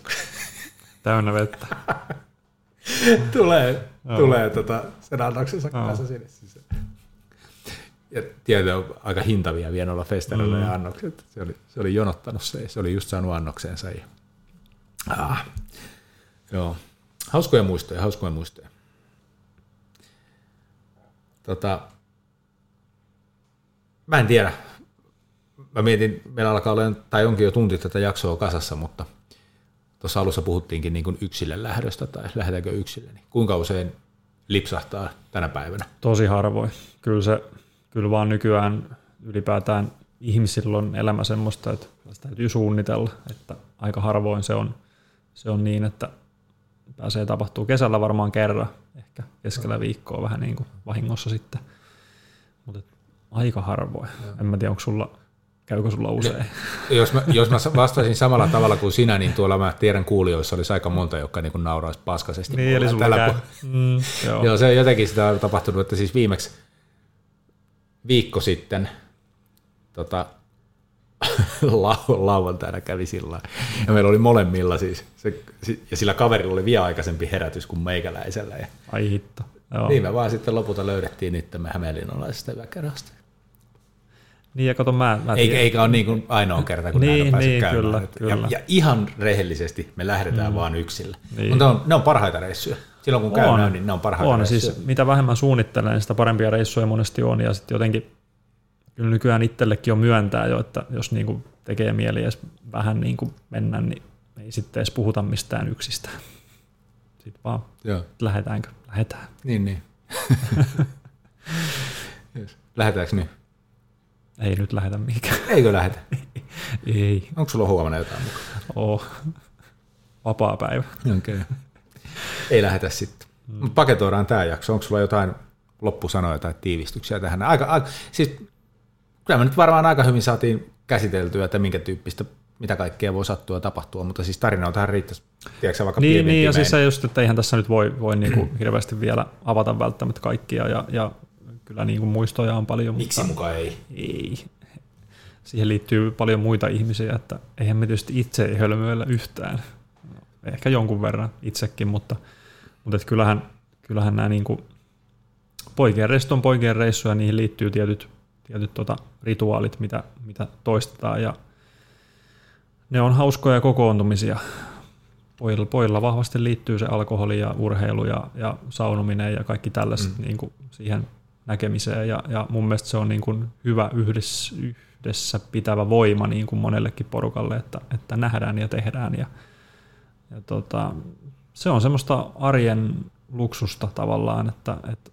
Täynnä vettä. tulee, tulee tota, sen annoksensa kanssa sinne sisään. Ja tietysti on aika hintavia vielä olla festareilla mm. ja annokset. Se oli, se oli jonottanut se, se oli just saanut annoksensa. Ja... Ah. Joo. Hauskoja muistoja, hauskoja muistoja. Tota, mä en tiedä. Mä mietin, meillä alkaa olla, tai onkin jo tunti tätä jaksoa kasassa, mutta tuossa alussa puhuttiinkin niin kuin yksille lähdöstä tai lähdetäänkö yksille, niin kuinka usein lipsahtaa tänä päivänä? Tosi harvoin. Kyllä se, kyllä vaan nykyään ylipäätään ihmisillä on elämä semmoista, että sitä täytyy suunnitella, että aika harvoin se on, se on niin, että pääsee tapahtuu kesällä varmaan kerran, ehkä keskellä viikkoa vähän niin kuin vahingossa sitten, mutta aika harvoin. En mä tiedä, onko sulla, käykö sulla usein? Jos mä, jos mä vastaisin samalla tavalla kuin sinä, niin tuolla mä tiedän kuulijoissa olisi aika monta, jotka niin nauraisi paskaisesti. niin, eli sulla tällä pu- Mm, joo. Joo, se jotenkin sitä on tapahtunut, että siis viimeksi viikko sitten tota, lau- lauantaina kävi sillä ja meillä oli molemmilla siis, se, ja sillä kaverilla oli vielä aikaisempi herätys kuin meikäläisellä. Ja Ai hitto. Joo. niin me vaan sitten lopulta löydettiin nyt me hämeenlinnalaisesta yökerhosta. Niin ja kato, mä, mä eikä, eikä ole niin kuin ainoa kerta, kun niin, näin niin, käymään. Kyllä, kyllä. Ja, ja, ihan rehellisesti me lähdetään mm. vaan yksillä. Niin. Mutta on, ne on parhaita reissuja. Silloin kun käy näin, niin ne on parhaita on, reissuja. Siis, mitä vähemmän suunnittelen, niin sitä parempia reissuja monesti on. Ja sitten jotenkin kyllä nykyään itsellekin on myöntää jo, että jos niin kuin tekee mieli edes vähän niin kuin mennä, niin ei sitten edes puhuta mistään yksistä. Sitten vaan, Joo. lähdetäänkö? Lähdetään. Niin, niin. Lähdetäänkö nyt? Ei nyt lähetä mihinkään. Eikö lähetä? Ei. Onko sulla huomenna jotain mukaan? Oo. Vapaa päivä. Okei. Okay. Ei lähetä sitten. Mm. Paketoidaan tämä jakso. Onko sulla jotain loppusanoja tai tiivistyksiä tähän? Aika, aika, siis, kyllä me nyt varmaan aika hyvin saatiin käsiteltyä, että minkä tyyppistä mitä kaikkea voi sattua ja tapahtua, mutta siis tarina on tähän riittäisi, tiedätkö vaikka Niin, niin ja siis se just, että eihän tässä nyt voi, voi niin kuin hirveästi vielä avata välttämättä kaikkia, ja, ja kyllä niin kuin muistoja on paljon. Miksi mutta mukaan ei? Ei. Siihen liittyy paljon muita ihmisiä, että eihän me tietysti itse ei hölmöillä yhtään. Ehkä jonkun verran itsekin, mutta, mutta että kyllähän, kyllähän nämä niin kuin poikien reissu on poikien reissu ja niihin liittyy tietyt, tietyt tota, rituaalit, mitä, mitä toistetaan ja ne on hauskoja kokoontumisia. Pojilla, pojilla vahvasti liittyy se alkoholi ja urheilu ja, ja saunominen ja kaikki tällaiset mm. niin kuin siihen näkemiseen. Ja, ja mun mielestä se on niin kuin hyvä yhdessä, yhdessä pitävä voima niin kuin monellekin porukalle, että, että nähdään ja tehdään. Ja, ja tota, se on semmoista arjen luksusta tavallaan, että, että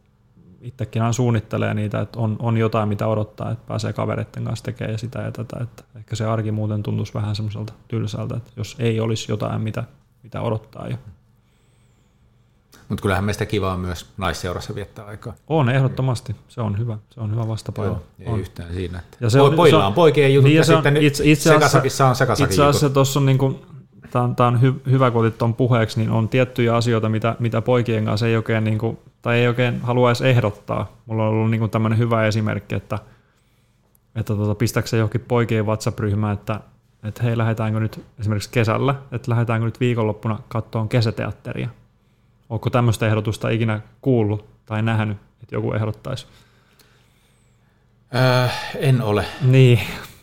itsekin aina suunnittelee niitä, että on, on jotain, mitä odottaa, että pääsee kavereiden kanssa tekemään ja sitä ja tätä. Että ehkä se arki muuten tuntuisi vähän semmoiselta tylsältä, että jos ei olisi jotain, mitä, mitä odottaa jo. Mutta kyllähän meistä kiva on myös naisseurassa viettää aikaa. On, ehdottomasti. Se on hyvä. Se on hyvä vastapaino. Joo, ei on. yhtään siinä. Että ja se on, Pojilla se on, on poikien jutut niin ja, ja sitten itse, itse sekasakissa on sekasakin Itse asiassa tuossa on niin kuin, tämä on, tämä on hy, hyvä, kun otit tuon puheeksi, niin on tiettyjä asioita, mitä, mitä poikien kanssa ei oikein, niin kuin, tai ei oikein halua edes ehdottaa. Mulla on ollut niin kuin tämmöinen hyvä esimerkki, että, että tuota, pistäkö se johonkin poikien WhatsApp-ryhmään, että, että hei, lähdetäänkö nyt esimerkiksi kesällä, että lähdetäänkö nyt viikonloppuna katsomaan kesäteatteria. Onko tämmöistä ehdotusta ikinä kuullut tai nähnyt, että joku ehdottaisi? Öö, en ole. Niin,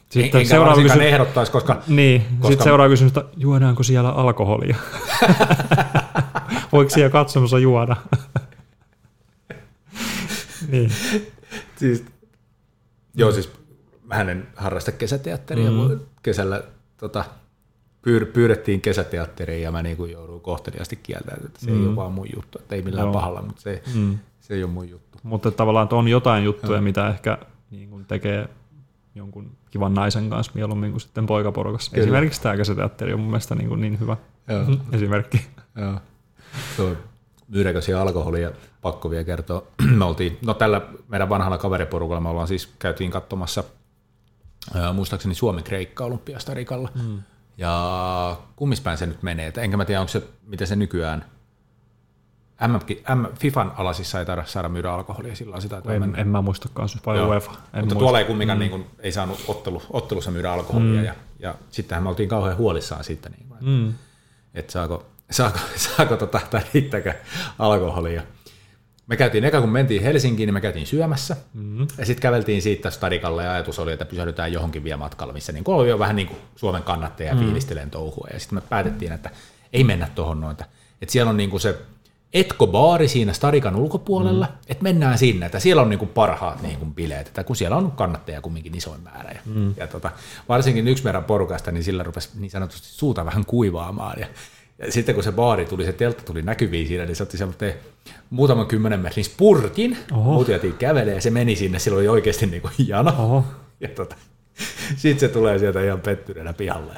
sitten Enkä seuraava kysymys, ehdottaisi, koska... Niin, koska... sitten seuraava kysymys, että juodaanko siellä alkoholia? Voiko siellä katsomassa juoda? niin. Siis, joo, siis mä en harrasta kesäteatteria. Mm. Kesällä tota, pyydettiin kesäteatteriin ja mä niin kuin jouduin kohteliasti kieltämään, että se mm. ei ole vaan mun juttu. Että ei millään joo. pahalla, mutta se, mm. se ei ole mun juttu. Mutta tavallaan on jotain juttuja, joo. mitä ehkä niin kuin tekee jonkun kivan naisen kanssa mieluummin kuin sitten poikaporukassa. Kyllä. Esimerkiksi tämä kesäteatteri on mun mielestä niin, kuin niin hyvä Joo. esimerkki. Joo. Tuo myyräköisiä alkoholia pakko vielä kertoa. Me oltiin, no tällä meidän vanhalla kaveriporukalla me ollaan siis käytiin katsomassa ää, muistaakseni Suomi-Kreikka Olympiastarikalla. Mm. Ja kummispäin se nyt menee, enkä mä tiedä, onko se, miten se nykyään M, M, FIFAn alasissa ei taida saada myydä alkoholia sillä sitä. En, en, en mä muista kanssa paljon UEFA. En Mutta muista. tuolla ei kumminkaan mm. niin kuin, ei saanut ottelu, ottelussa myydä alkoholia mm. ja, ja sittenhän me oltiin kauhean huolissaan siitä, niin kuin, että, mm. että saako, saako, saako tota, tai riittääkö alkoholia. Me käytiin, eka kun mentiin Helsinkiin, niin me käytiin syömässä, mm-hmm. ja sitten käveltiin siitä stadikalle, ja ajatus oli, että pysähdytään johonkin vielä matkalla, missä niin oli jo vähän niin kuin Suomen kannattaja ja mm-hmm. fiilistelen touhua, ja sitten me päätettiin, että ei mennä tuohon noita. Että siellä on niin kuin se Etko-baari siinä Starikan ulkopuolella, mm. että mennään sinne, että siellä on niinku parhaat niinku bileet, että kun siellä on kannattajia kumminkin isoin määrä. Ja, mm. ja tota, varsinkin yksi meidän porukasta, niin sillä rupesi niin sanotusti suuta vähän kuivaamaan. Ja sitten kun se baari tuli, se teltta tuli näkyviin siinä, niin se otti semmoinen muutaman kymmenen metrin spurtin, muut jätiin kävelee ja se meni sinne, sillä oli oikeasti niinku jano. Oho. Ja tota, sitten se tulee sieltä ihan pettyneenä pihalle.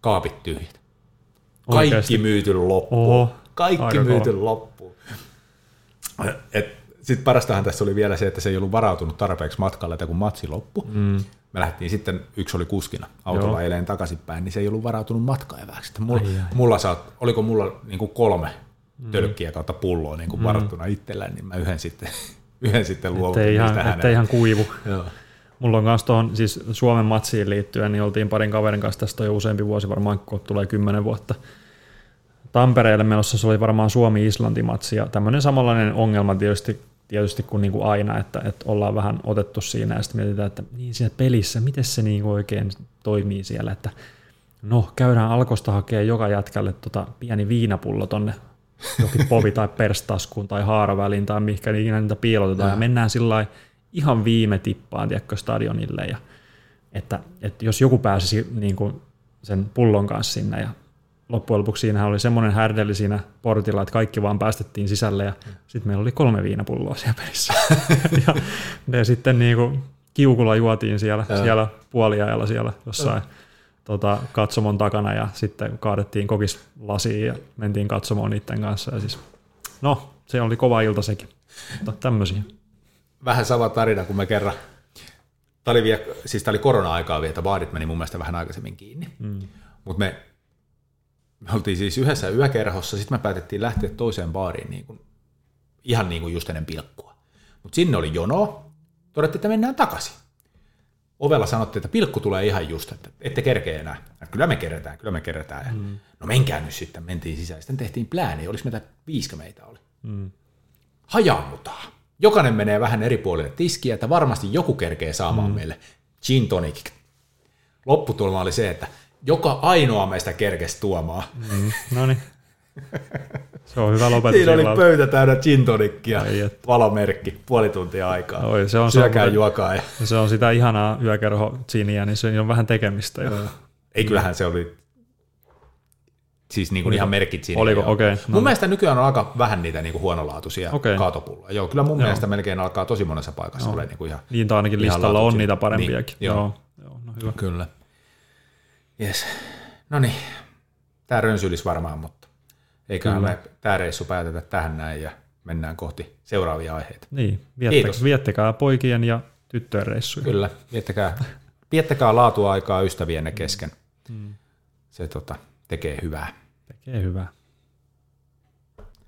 Kaapit tyhjät. Kaikki Oikeasti. myyty loppuun. Oho kaikki Aika myyty kova. loppuun. Sitten parastahan tässä oli vielä se, että se ei ollut varautunut tarpeeksi matkalle, että kun matsi loppui, mm. Me lähdettiin sitten, yksi oli kuskina autolla eilen takaisinpäin, niin se ei ollut varautunut matkaeväksi. Mulla, ai, ai. mulla saat, oliko mulla niin kuin kolme mm. tölkkiä kautta pulloa niin kuin mm. varattuna itselleen, niin mä yhden sitten, yhden sitten luovutin ettei ihan, ettei ihan kuivu. Joo. Mulla on myös tuohon siis Suomen matsiin liittyen, niin oltiin parin kaverin kanssa tästä jo useampi vuosi, varmaan kun tulee kymmenen vuotta – Tampereelle menossa se oli varmaan Suomi-Islanti-matsi ja tämmöinen samanlainen ongelma tietysti tietysti kuin, niin kuin aina, että, että ollaan vähän otettu siinä ja sitten mietitään, että niin siinä pelissä, miten se niin kuin oikein toimii siellä, että no käydään alkosta hakea joka jätkälle tota pieni viinapullo tonne jokin povi tai perstaskuun tai haaraväliin tai mihinkä ikinä niitä piilotetaan ja, ja mennään sillä ihan viime tippaan tiedätkö, stadionille ja että, että jos joku pääsisi niin kuin sen pullon kanssa sinne ja loppujen lopuksi siinä oli semmoinen härdeli siinä portilla, että kaikki vaan päästettiin sisälle ja mm. sitten meillä oli kolme viinapulloa siellä pelissä. ja ne sitten niin kuin kiukulla juotiin siellä, siellä puoliajalla siellä jossain tota, katsomon takana ja sitten kaadettiin kokis lasiin ja mentiin katsomaan niiden kanssa. Ja siis, no, se oli kova ilta sekin. Mutta tämmöisiä. Vähän sama tarina, kun me kerran, tämä oli, vie, siis tämä oli korona-aikaa vielä, baarit meni mun mielestä vähän aikaisemmin kiinni. Mm. Mutta me, me oltiin siis yhdessä yökerhossa, sitten me päätettiin lähteä toiseen baariin niin kuin, ihan niin kuin just ennen pilkkua. Mutta sinne oli jono, todettiin, että mennään takaisin ovella sanottiin, että pilkku tulee ihan just, että ette kerkeä enää. Ja kyllä me kerätään, kyllä me kerätään. Mm. No menkää nyt sitten, mentiin sisään. Sitten tehtiin plääni, oliko meitä viisikö meitä oli. Mm. Hajaannutaan. Jokainen menee vähän eri puolille tiskiä, että varmasti joku kerkee saamaan mm. meille gin tonic. Lopputulma oli se, että joka ainoa meistä kerkesi tuomaan. Mm. No niin. Se on hyvä lopetus. Siinä oli pöytä täynnä gin tonikkia, valomerkki, puoli tuntia aikaa. Oi, se on Syökää se, juokaa. Ja. Se on sitä ihanaa yökerho giniä, niin se on vähän tekemistä jo. Ei, kyllähän se oli siis niin kuin ihan merkit siinä. Oliko, okei. Okay, no. Mun niin. mielestä nykyään on aika vähän niitä niin kuin huonolaatuisia okay. kaatopulloja. Joo, kyllä mun joo. mielestä melkein alkaa tosi monessa paikassa no. olla niin kuin ihan Niin, tai ainakin listalla on niitä parempiakin. Niin, joo. joo. joo no hyvä. Kyllä. Yes. No niin, tämä rönsylis varmaan, mutta Eiköhän me tämä reissu päätetä tähän näin ja mennään kohti seuraavia aiheita. Niin, viettä, viettäkää poikien ja tyttöjen reissuja. Kyllä, viettäkää, viettäkää laatua aikaa ystävienne kesken. Mm. Se tota, tekee hyvää. Tekee hyvää.